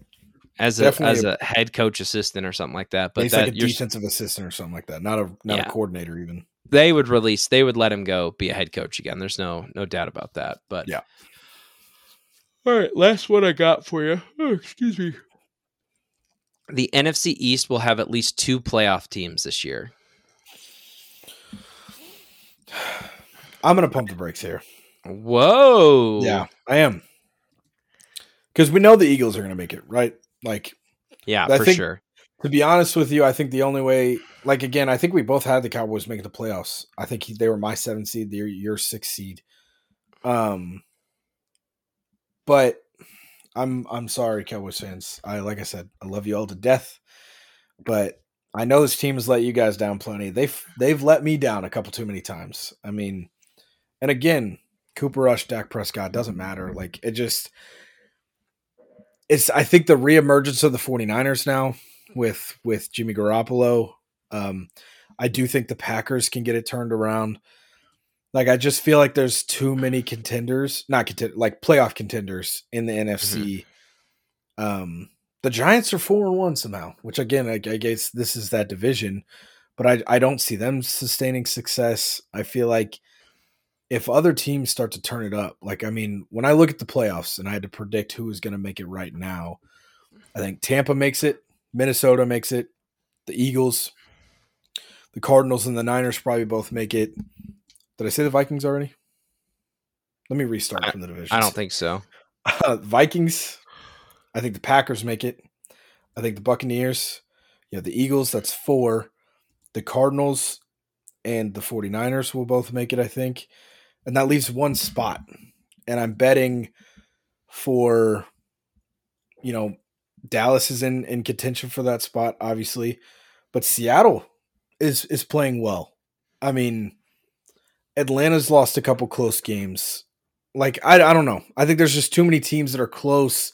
as a as a, a, head coach assistant or something like that. But he's that, like a defensive assistant or something like that. Not a not yeah. a coordinator even. They would release. They would let him go be a head coach again. There's no no doubt about that. But yeah. All right, last one I got for you. Oh, excuse me. The NFC East will have at least two playoff teams this year. I'm gonna pump the brakes here. Whoa. Yeah, I am. Because we know the Eagles are gonna make it, right? Like, yeah, I for think, sure. To be honest with you, I think the only way, like again, I think we both had the Cowboys making the playoffs. I think they were my seven seed, they're your six seed. Um, but I'm I'm sorry, Cowboys fans. I like I said, I love you all to death, but I know this team has let you guys down plenty. They've they've let me down a couple too many times. I mean, and again, Cooper Rush, Dak Prescott doesn't matter. Like it just it's I think the reemergence of the 49ers now with with Jimmy Garoppolo. Um, I do think the Packers can get it turned around. Like I just feel like there's too many contenders, not contend like playoff contenders in the NFC. Mm-hmm. Um the Giants are four and one somehow, which again, I, I guess this is that division, but I, I don't see them sustaining success. I feel like if other teams start to turn it up, like I mean, when I look at the playoffs and I had to predict who is going to make it right now, I think Tampa makes it, Minnesota makes it, the Eagles, the Cardinals, and the Niners probably both make it. Did I say the Vikings already? Let me restart I, from the division. I don't think so. Uh, Vikings, I think the Packers make it. I think the Buccaneers, you know, the Eagles, that's four. The Cardinals and the 49ers will both make it, I think. And that leaves one spot. And I'm betting for, you know, Dallas is in, in contention for that spot, obviously. But Seattle is is playing well. I mean, Atlanta's lost a couple close games. Like I, I don't know. I think there's just too many teams that are close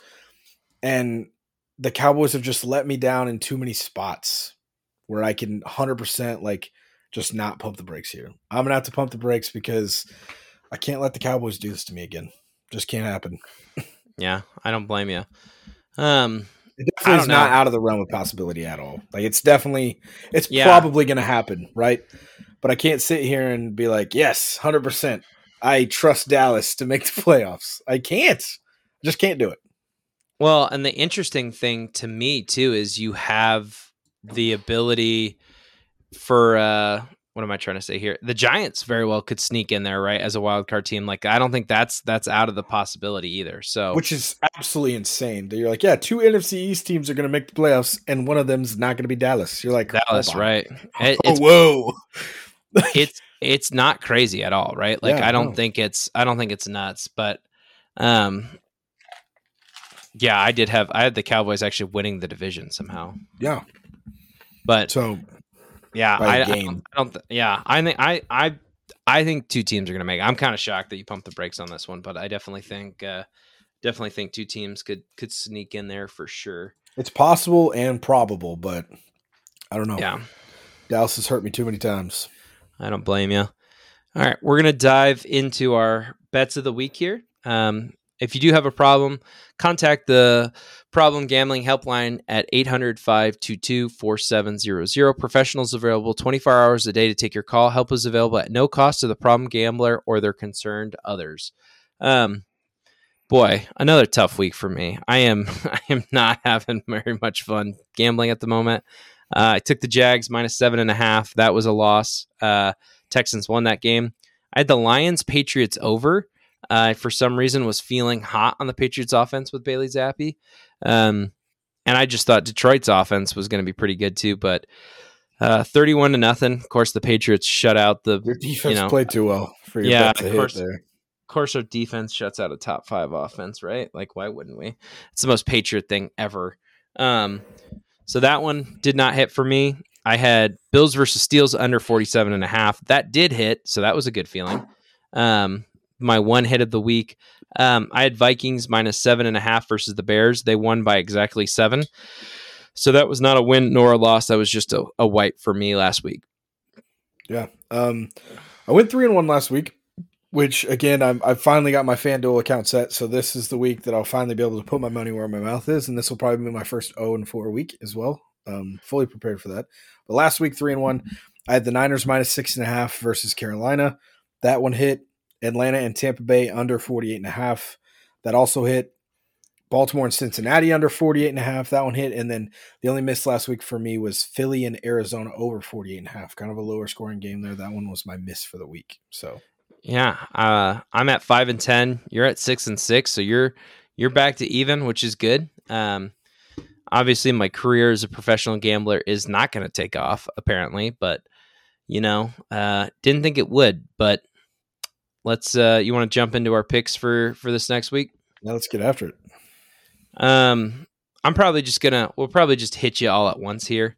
and the Cowboys have just let me down in too many spots where I can 100% like just not pump the brakes here. I'm gonna have to pump the brakes because I can't let the Cowboys do this to me again. Just can't happen. Yeah, I don't blame you. Um, it definitely is not out of the realm of possibility at all. Like it's definitely, it's yeah. probably going to happen, right? But I can't sit here and be like, yes, hundred percent. I trust Dallas to make the playoffs. I can't. I just can't do it. Well, and the interesting thing to me too is you have the ability for uh what am I trying to say here? The Giants very well could sneak in there, right, as a wild card team. Like I don't think that's that's out of the possibility either. So which is absolutely insane. That you're like, yeah, two NFC East teams are going to make the playoffs, and one of them's not going to be Dallas. You're like Dallas, right? It, oh, whoa, it's it's not crazy at all, right? Like yeah, I don't no. think it's I don't think it's nuts, but um, yeah, I did have I had the Cowboys actually winning the division somehow. Yeah, but so yeah, I, I, don't, I don't th- yeah, I think I I I think two teams are going to make. It. I'm kind of shocked that you pumped the brakes on this one, but I definitely think uh definitely think two teams could could sneak in there for sure. It's possible and probable, but I don't know. Yeah. Dallas has hurt me too many times. I don't blame you. All right, we're going to dive into our bets of the week here. Um, if you do have a problem, contact the problem gambling helpline at 800 522 4700. Professionals available 24 hours a day to take your call. Help is available at no cost to the problem gambler or their concerned others. Um, boy, another tough week for me. I am I am not having very much fun gambling at the moment. Uh, I took the Jags minus seven and a half. That was a loss. Uh, Texans won that game. I had the Lions Patriots over uh, for some reason was feeling hot on the Patriots offense with Bailey Zappe. Um, and I just thought Detroit's offense was going to be pretty good too, but uh, 31 to nothing. Of course, the Patriots shut out the Your defense you know, played too well for your yeah, of course, there. Of course, our defense shuts out a top five offense, right? Like, why wouldn't we? It's the most Patriot thing ever. Um, so that one did not hit for me. I had Bills versus Steelers under 47 and a half. That did hit, so that was a good feeling. Um, my one hit of the week. Um, I had Vikings minus seven and a half versus the Bears. They won by exactly seven. So that was not a win nor a loss. That was just a, a wipe for me last week. Yeah. Um, I went three and one last week, which again, I'm, I finally got my FanDuel account set. So this is the week that I'll finally be able to put my money where my mouth is. And this will probably be my first 0 and 4 week as well. Um, fully prepared for that. But last week, three and one, I had the Niners minus six and a half versus Carolina. That one hit. Atlanta and Tampa Bay under 48 and a half. That also hit. Baltimore and Cincinnati under 48 and a half. That one hit. And then the only miss last week for me was Philly and Arizona over 48 and a half. Kind of a lower scoring game there. That one was my miss for the week. So yeah, uh, I'm at five and ten. You're at six and six, so you're you're back to even, which is good. Um, obviously, my career as a professional gambler is not going to take off, apparently, but you know, uh, didn't think it would. But let's uh you want to jump into our picks for for this next week? Yeah let's get after it. Um i'm probably just gonna we'll probably just hit you all at once here.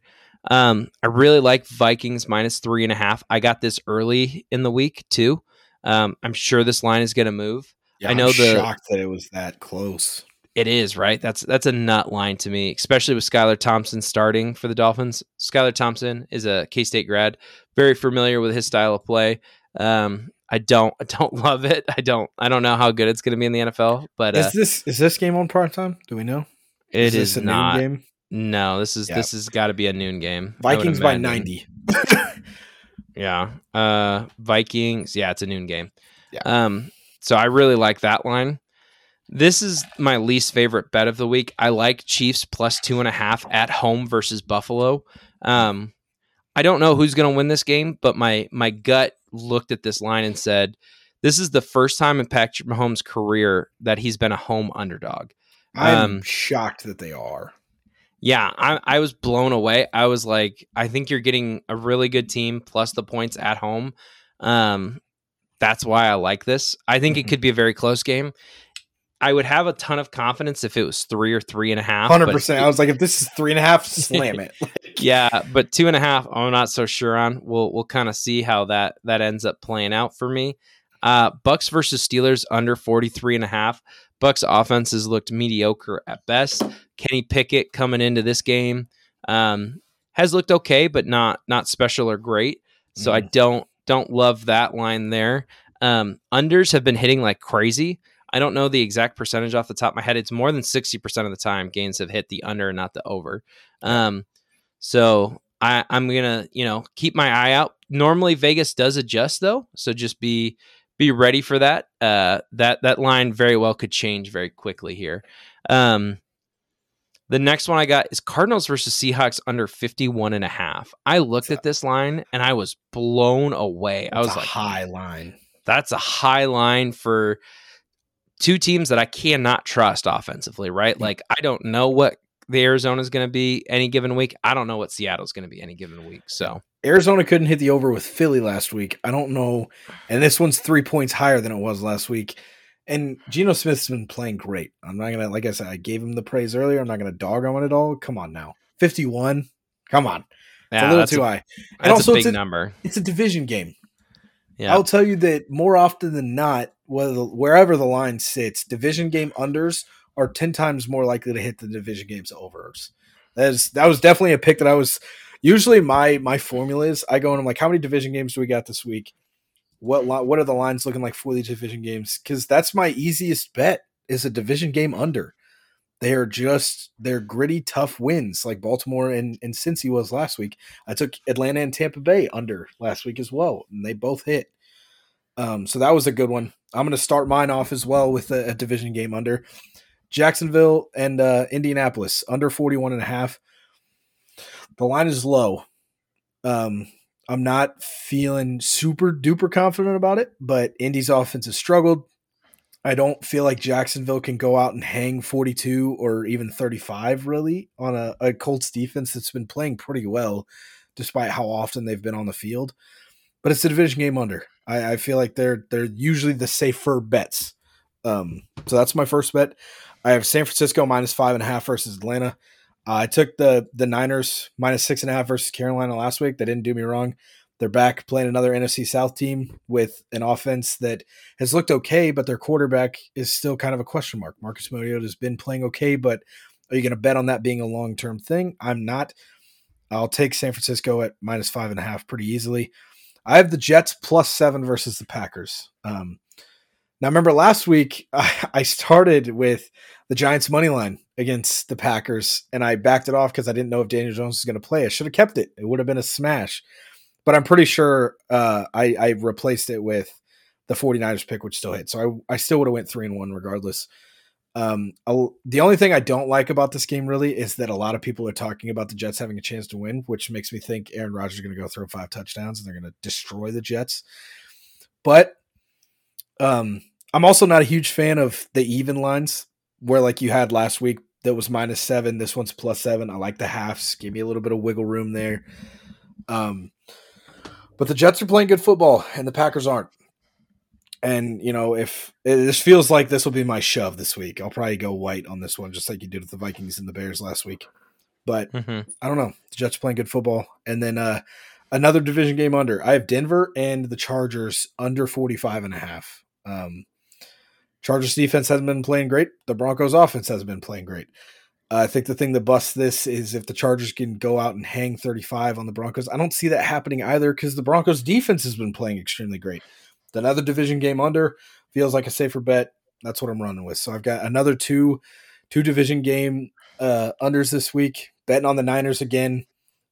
Um i really like vikings minus three and a half. I got this early in the week too. Um i'm sure this line is gonna move. Yeah, i know I'm the shocked that it was that close. It is right? That's that's a nut line to me especially with skylar thompson starting for the dolphins. Skylar thompson is a k-state grad very familiar with his style of play um, I don't I don't love it. I don't I don't know how good it's going to be in the NFL. But is uh, this is this game on prime time? Do we know? It is, is not. game? No, this is yeah. this has got to be a noon game. Vikings by ninety. yeah, uh, Vikings. Yeah, it's a noon game. Yeah. Um. So I really like that line. This is my least favorite bet of the week. I like Chiefs plus two and a half at home versus Buffalo. Um, I don't know who's going to win this game, but my my gut looked at this line and said, "This is the first time in Patrick Mahomes' career that he's been a home underdog." I'm um, shocked that they are. Yeah, I, I was blown away. I was like, I think you're getting a really good team plus the points at home. Um, that's why I like this. I think it mm-hmm. could be a very close game. I would have a ton of confidence if it was three or three and a half. Hundred percent. I was like, if this is three and a half, slam it. Yeah, but two and a half, I'm not so sure on. We'll we'll kind of see how that that ends up playing out for me. Uh, Bucks versus Steelers under 43 and a half. Bucks offenses looked mediocre at best. Kenny Pickett coming into this game um, has looked okay, but not not special or great. So I don't don't love that line there. Um, unders have been hitting like crazy. I don't know the exact percentage off the top of my head. It's more than 60% of the time gains have hit the under and not the over. Um, so I, I'm gonna, you know, keep my eye out. Normally Vegas does adjust though, so just be be ready for that. Uh, that that line very well could change very quickly here. Um, the next one I got is Cardinals versus Seahawks under 51 and a half. I looked at this line and I was blown away. That's I was like, high line. That's a high line for two teams that I cannot trust offensively, right? Like I don't know what the Arizona is going to be any given week. I don't know what Seattle's going to be any given week. So Arizona couldn't hit the over with Philly last week. I don't know. And this one's three points higher than it was last week. And Geno Smith's been playing great. I'm not gonna, like I said, I gave him the praise earlier. I'm not gonna dog on it all. Come on now, 51. Come on, it's a little too a, high. that's also, a it's a- number. It's a division game. Yeah. I'll tell you that more often than not, whether wherever the line sits, division game unders are ten times more likely to hit the division games overs. That is that was definitely a pick that I was. Usually, my my formula is I go and I'm like, how many division games do we got this week? What li- what are the lines looking like for these division games? Because that's my easiest bet is a division game under. They are just they're gritty, tough wins like Baltimore and, and Cincy was last week. I took Atlanta and Tampa Bay under last week as well, and they both hit. Um, so that was a good one. I'm going to start mine off as well with a, a division game under Jacksonville and uh, Indianapolis under 41 and a half. The line is low. Um, I'm not feeling super duper confident about it, but Indy's offense has struggled. I don't feel like Jacksonville can go out and hang 42 or even 35 really on a, a Colts defense that's been playing pretty well, despite how often they've been on the field. But it's a division game under. I, I feel like they're they're usually the safer bets. Um, so that's my first bet. I have San Francisco minus five and a half versus Atlanta. Uh, I took the the Niners minus six and a half versus Carolina last week. They didn't do me wrong. They're back playing another NFC South team with an offense that has looked okay, but their quarterback is still kind of a question mark. Marcus Mariota has been playing okay, but are you going to bet on that being a long term thing? I'm not. I'll take San Francisco at minus five and a half pretty easily. I have the Jets plus seven versus the Packers. Um, now, remember last week I, started with the Giants money line against the Packers, and I backed it off because I didn't know if Daniel Jones was going to play. I should have kept it; it would have been a smash. But I'm pretty sure uh, I, I replaced it with the 49ers pick, which still hit. So I, I still would have went three and one regardless. Um, the only thing I don't like about this game really is that a lot of people are talking about the Jets having a chance to win, which makes me think Aaron Rodgers is going to go throw five touchdowns and they're going to destroy the Jets. But um, I'm also not a huge fan of the even lines where like you had last week that was minus seven. This one's plus seven. I like the halves. Give me a little bit of wiggle room there. Um, but the Jets are playing good football and the Packers aren't. And you know, if it, this feels like this will be my shove this week, I'll probably go white on this one, just like you did with the Vikings and the Bears last week. But Mhm. I don't know. The Jets are playing good football. And then uh another division game under. I have Denver and the Chargers under 45 and a half. Um Chargers defense hasn't been playing great. The Broncos offense hasn't been playing great. Uh, I think the thing that busts this is if the Chargers can go out and hang 35 on the Broncos. I don't see that happening either because the Broncos defense has been playing extremely great. Another division game under feels like a safer bet. That's what I'm running with. So I've got another two two division game uh, unders this week. Betting on the Niners again,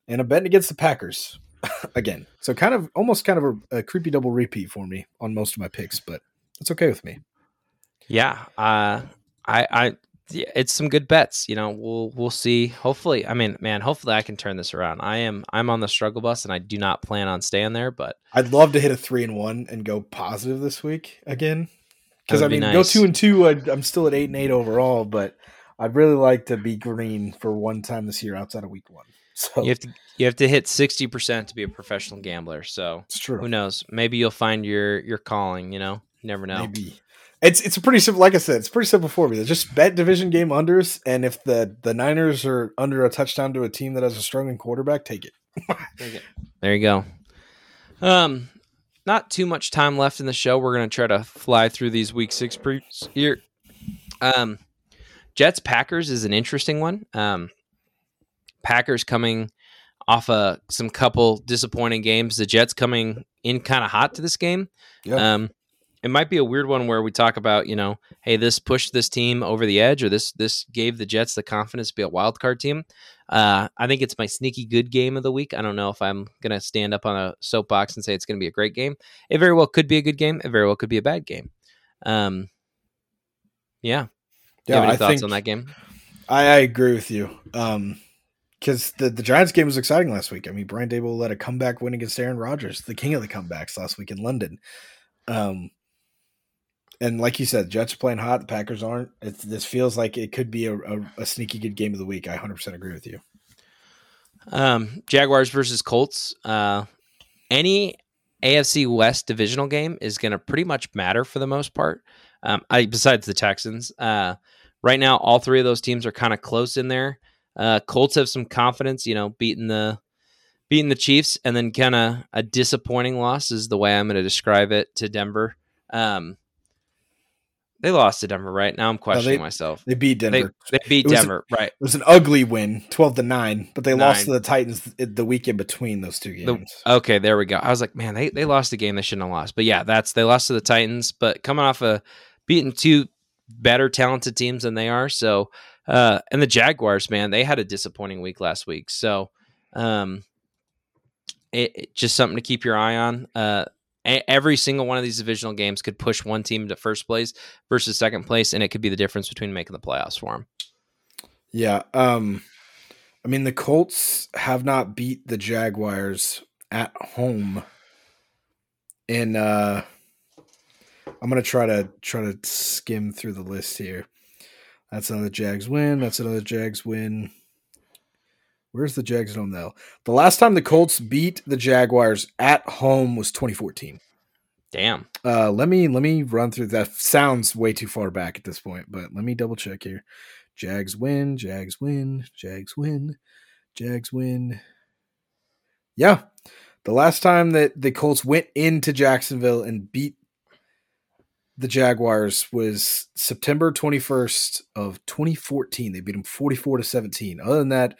and I'm betting against the Packers again. So kind of almost kind of a, a creepy double repeat for me on most of my picks, but that's okay with me. Yeah, uh, I, I, it's some good bets. You know, we'll we'll see. Hopefully, I mean, man, hopefully I can turn this around. I am I'm on the struggle bus, and I do not plan on staying there. But I'd love to hit a three and one and go positive this week again. Because I would be mean, go two and two. I'd, I'm still at eight and eight overall, but I'd really like to be green for one time this year outside of week one. So you have to you have to hit sixty percent to be a professional gambler. So it's true. who knows? Maybe you'll find your your calling. You know, you never know. Maybe it's it's a pretty simple. Like I said, it's pretty simple for formula. Just bet division game unders, and if the the Niners are under a touchdown to a team that has a struggling quarterback, take it. There you go. Um, not too much time left in the show. We're gonna try to fly through these week six proofs here. Um, Jets Packers is an interesting one. Um, Packers coming off a some couple disappointing games. The Jets coming in kind of hot to this game. Yeah. Um, it might be a weird one where we talk about, you know, hey, this pushed this team over the edge, or this this gave the Jets the confidence to be a wild card team. Uh, I think it's my sneaky good game of the week. I don't know if I'm gonna stand up on a soapbox and say it's gonna be a great game. It very well could be a good game. It very well could be a bad game. Um, yeah. Do you have any I thoughts think on that game? I, I agree with you. Um, because the, the Giants game was exciting last week. I mean, Brian Daboll led a comeback win against Aaron Rodgers, the king of the comebacks last week in London. Um, and like you said, Jets are playing hot. The Packers aren't. It's, this feels like it could be a, a, a sneaky good game of the week. I 100% agree with you. Um, Jaguars versus Colts. Uh, any AFC West divisional game is going to pretty much matter for the most part. Um, I besides the Texans. Uh, right now, all three of those teams are kind of close in there. Uh, Colts have some confidence, you know, beating the beating the Chiefs, and then kind of a disappointing loss is the way I'm going to describe it to Denver. Um, they lost to Denver, right? Now I'm questioning they- myself. They beat Denver. they beat It was a- Denver, right? it was an ugly win, 12 to 9, but they lost to the Titans the, the week in between those two The- games. okay, there we go. I was like, man, they, they lost a game they shouldn't have lost. But yeah, that's they lost to the Titans, but coming off a beating two better talented teams than they are. So uh and the Jaguars, man, they had a disappointing week last week. So um it, it- just something to keep your eye on. Uh every single one of these divisional games could push one team to first place versus second place, and it could be the difference between making the playoffs for them. Yeah. Um, I mean, the Colts have not beat the Jaguars at home. in uh, I'm gonna try to try to skim through the list here. That's another Jags win. That's another Jags win. Where's the Jags at home now? The last time the Colts beat the Jaguars at home was 2014. Damn. Uh, let me let me run through that. Sounds way too far back at this point, but let me double check here. Jags win, Jags win, Jags win, Jags win. Yeah, the last time that the Colts went into Jacksonville and beat the Jaguars was September twenty first of twenty fourteen. They beat them forty four to seventeen. Other than that,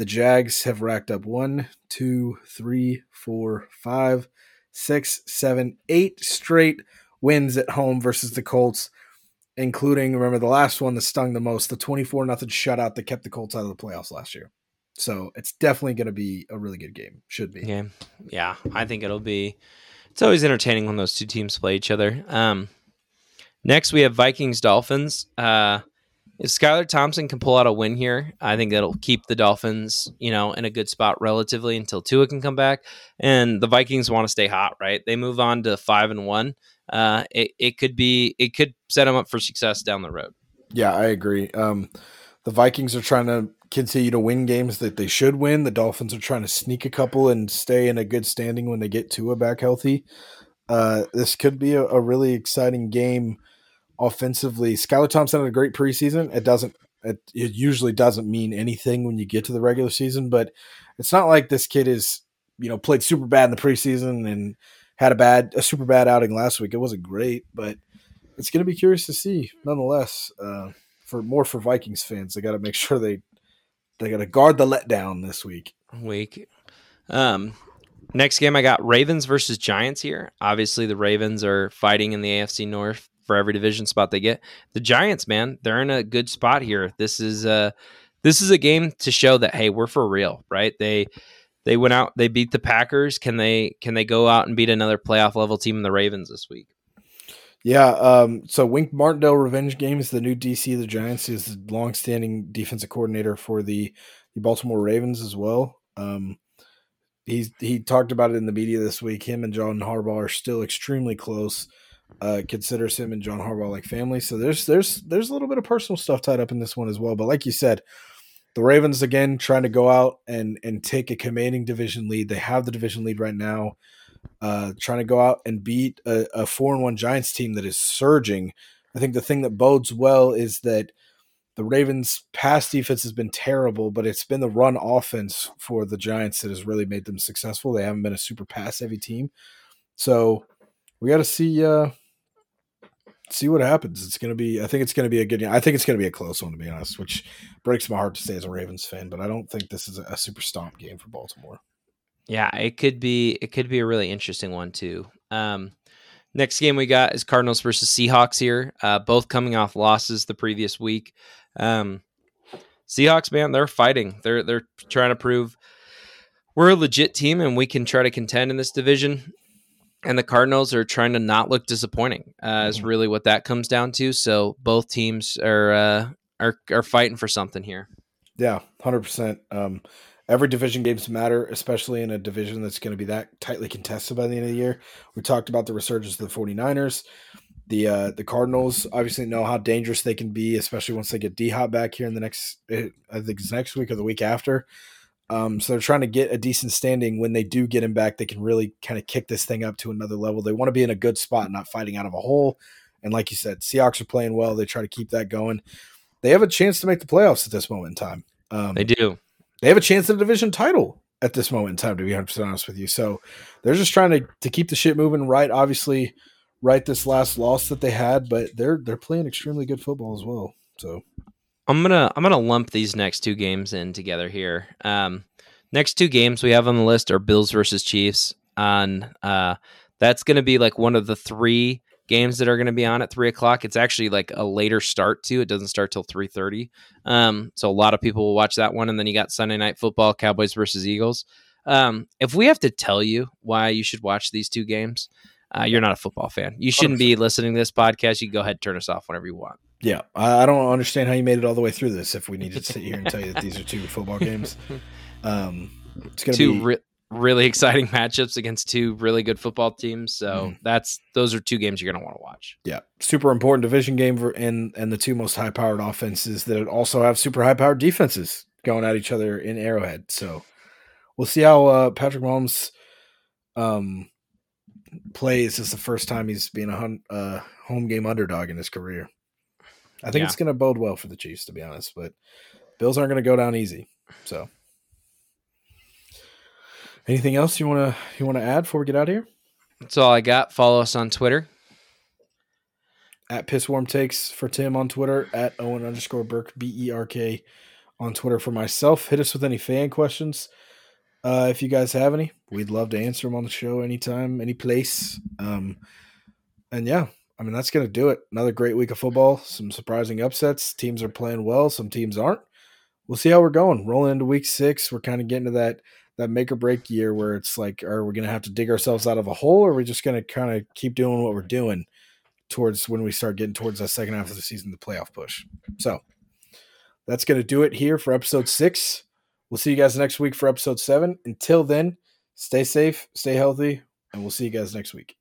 the Jags have racked up one, two, three, four, five six, seven, eight straight wins at home versus the Colts, including remember the last one that stung the most, the twenty-four nothing shutout that kept the Colts out of the playoffs last year. So it's definitely going to be a really good game. Should be. Yeah, yeah. I think it'll be. It's always entertaining when those two teams play each other. Um, next we have Vikings Dolphins. Uh, if Skylar Thompson can pull out a win here, I think that'll keep the Dolphins, you know, in a good spot relatively until Tua can come back. And the Vikings want to stay hot, right? They move on to five and one. Uh, it, it could be it could set them up for success down the road. Yeah, I agree. Um, the Vikings are trying to continue to win games that they should win. The Dolphins are trying to sneak a couple and stay in a good standing when they get Tua back healthy. Uh, this could be a, a really exciting game offensively. Skylar Thompson had a great preseason. It doesn't. It, it usually doesn't mean anything when you get to the regular season, but it's not like this kid is you know played super bad in the preseason and had a bad a super bad outing last week. It wasn't great, but it's going to be curious to see nonetheless. Uh, for more for Vikings fans, they got to make sure they they got to guard the letdown this week. week. Um, next game, I got Ravens versus Giants here. Obviously, the Ravens are fighting in the AFC North for every division spot they get. The Giants, man, they're in a good spot here. This is a this is a game to show that hey, we're for real, right? They they went out, they beat the Packers. Can they can they go out and beat another playoff level team in the Ravens this week? Yeah, um, so Wink Martindale revenge game is the new DC of the Giants. He's the longstanding defensive coordinator for the, the Baltimore Ravens as well. Um, he's he talked about it in the media this week. Him and John Harbaugh are still extremely close. Uh, considers him and John Harbaugh like family. So there's there's there's a little bit of personal stuff tied up in this one as well. But like you said, the Ravens again trying to go out and and take a commanding division lead. They have the division lead right now uh, trying to go out and beat a, a four and one Giants team that is surging. I think the thing that bodes well is that the Ravens' pass defense has been terrible, but it's been the run offense for the Giants that has really made them successful. They haven't been a super pass heavy team, so we got to see. Uh, see what happens. It's gonna be. I think it's gonna be a good. I think it's gonna be a close one to be honest, which breaks my heart to say as a Ravens fan. But I don't think this is a, super stomp game for Baltimore. Yeah, it could be. It could be a really interesting one too. Um, next game we got is Cardinals versus Seahawks here. Uh, both coming off losses the previous week. Um, Seahawks, man, they're fighting. They're they're trying to prove we're a legit team and we can try to contend in this division and the Cardinals are trying to not look disappointing. Uh, is mm-hmm. really what that comes down to. So both teams are uh, are are fighting for something here. Yeah, hundred um, percent. Every division games matter, especially in a division that's going to be that tightly contested by the end of the year. We talked about the resurgence of the 49ers. The uh, the Cardinals obviously know how dangerous they can be, especially once they get D Hop back here in the next, eh, I think it's next week or the week after. Um, so they're trying to get a decent standing. When they do get him back, they can really kind of kick this thing up to another level. They want to be in a good spot, not fighting out of a hole. And like you said, Seahawks are playing well. They try to keep that going. They have a chance to make the playoffs at this moment in time. Um, they do. They have a chance at a division title at this moment in time, to be 100% honest with you. So they're just trying to, to keep the shit moving right. Obviously, right this last loss that they had, but they're they're playing extremely good football as well. So I'm gonna I'm gonna lump these next two games in together here. Um, next two games we have on the list are Bills versus Chiefs. On uh, that's gonna be like one of the three games that are to be on at three o'clock. It's actually like a later start too. It doesn't start till three thirty. Um, so a lot of people will watch that one, and then you got Sunday night football, Cowboys versus Eagles. Um, if we have to tell you why you should watch these two games, uh, you're not a football fan. You shouldn't 100%. be listening to this podcast. You can go ahead and turn us off whenever you want. Yeah, I, don't understand how you made it all the way through this. If we need to sit here and tell you that these are two football games, um, it's going to be re- really exciting matchups against two really good football teams. So mm. that's those are two games you're going to want to watch. Yeah, super important division game for and and the two most high powered offenses that also have super high powered defenses going at each other in Arrowhead. So we'll see how uh, Patrick Mahomes um plays is the first time he's been a hun- uh, home game underdog in his career. I think yeah. it's going to bode well for the Chiefs, to be honest. But Bills aren't going to go down easy. So, anything else you want to you want to add before we get out of here? That's all I got. Follow us on Twitter at Pisswarm Takes for Tim on Twitter at Owen underscore Burke B E R K on Twitter for myself. Hit us with any fan questions. Uh, if you guys have any, we'd love to answer them on the show anytime, any place. Um, and yeah, I mean that's gonna do it. Another great week of football. Some surprising upsets. Teams are playing well. Some teams aren't. We'll see how we're going. Rolling into week six, we're kind of getting to that that make or break year where it's like, are we gonna have to dig ourselves out of a hole, or are we just gonna kind of keep doing what we're doing towards when we start getting towards the second half of the season, the playoff push. So that's gonna do it here for episode six. We'll see you guys next week for episode seven. Until then, stay safe, stay healthy, and we'll see you guys next week.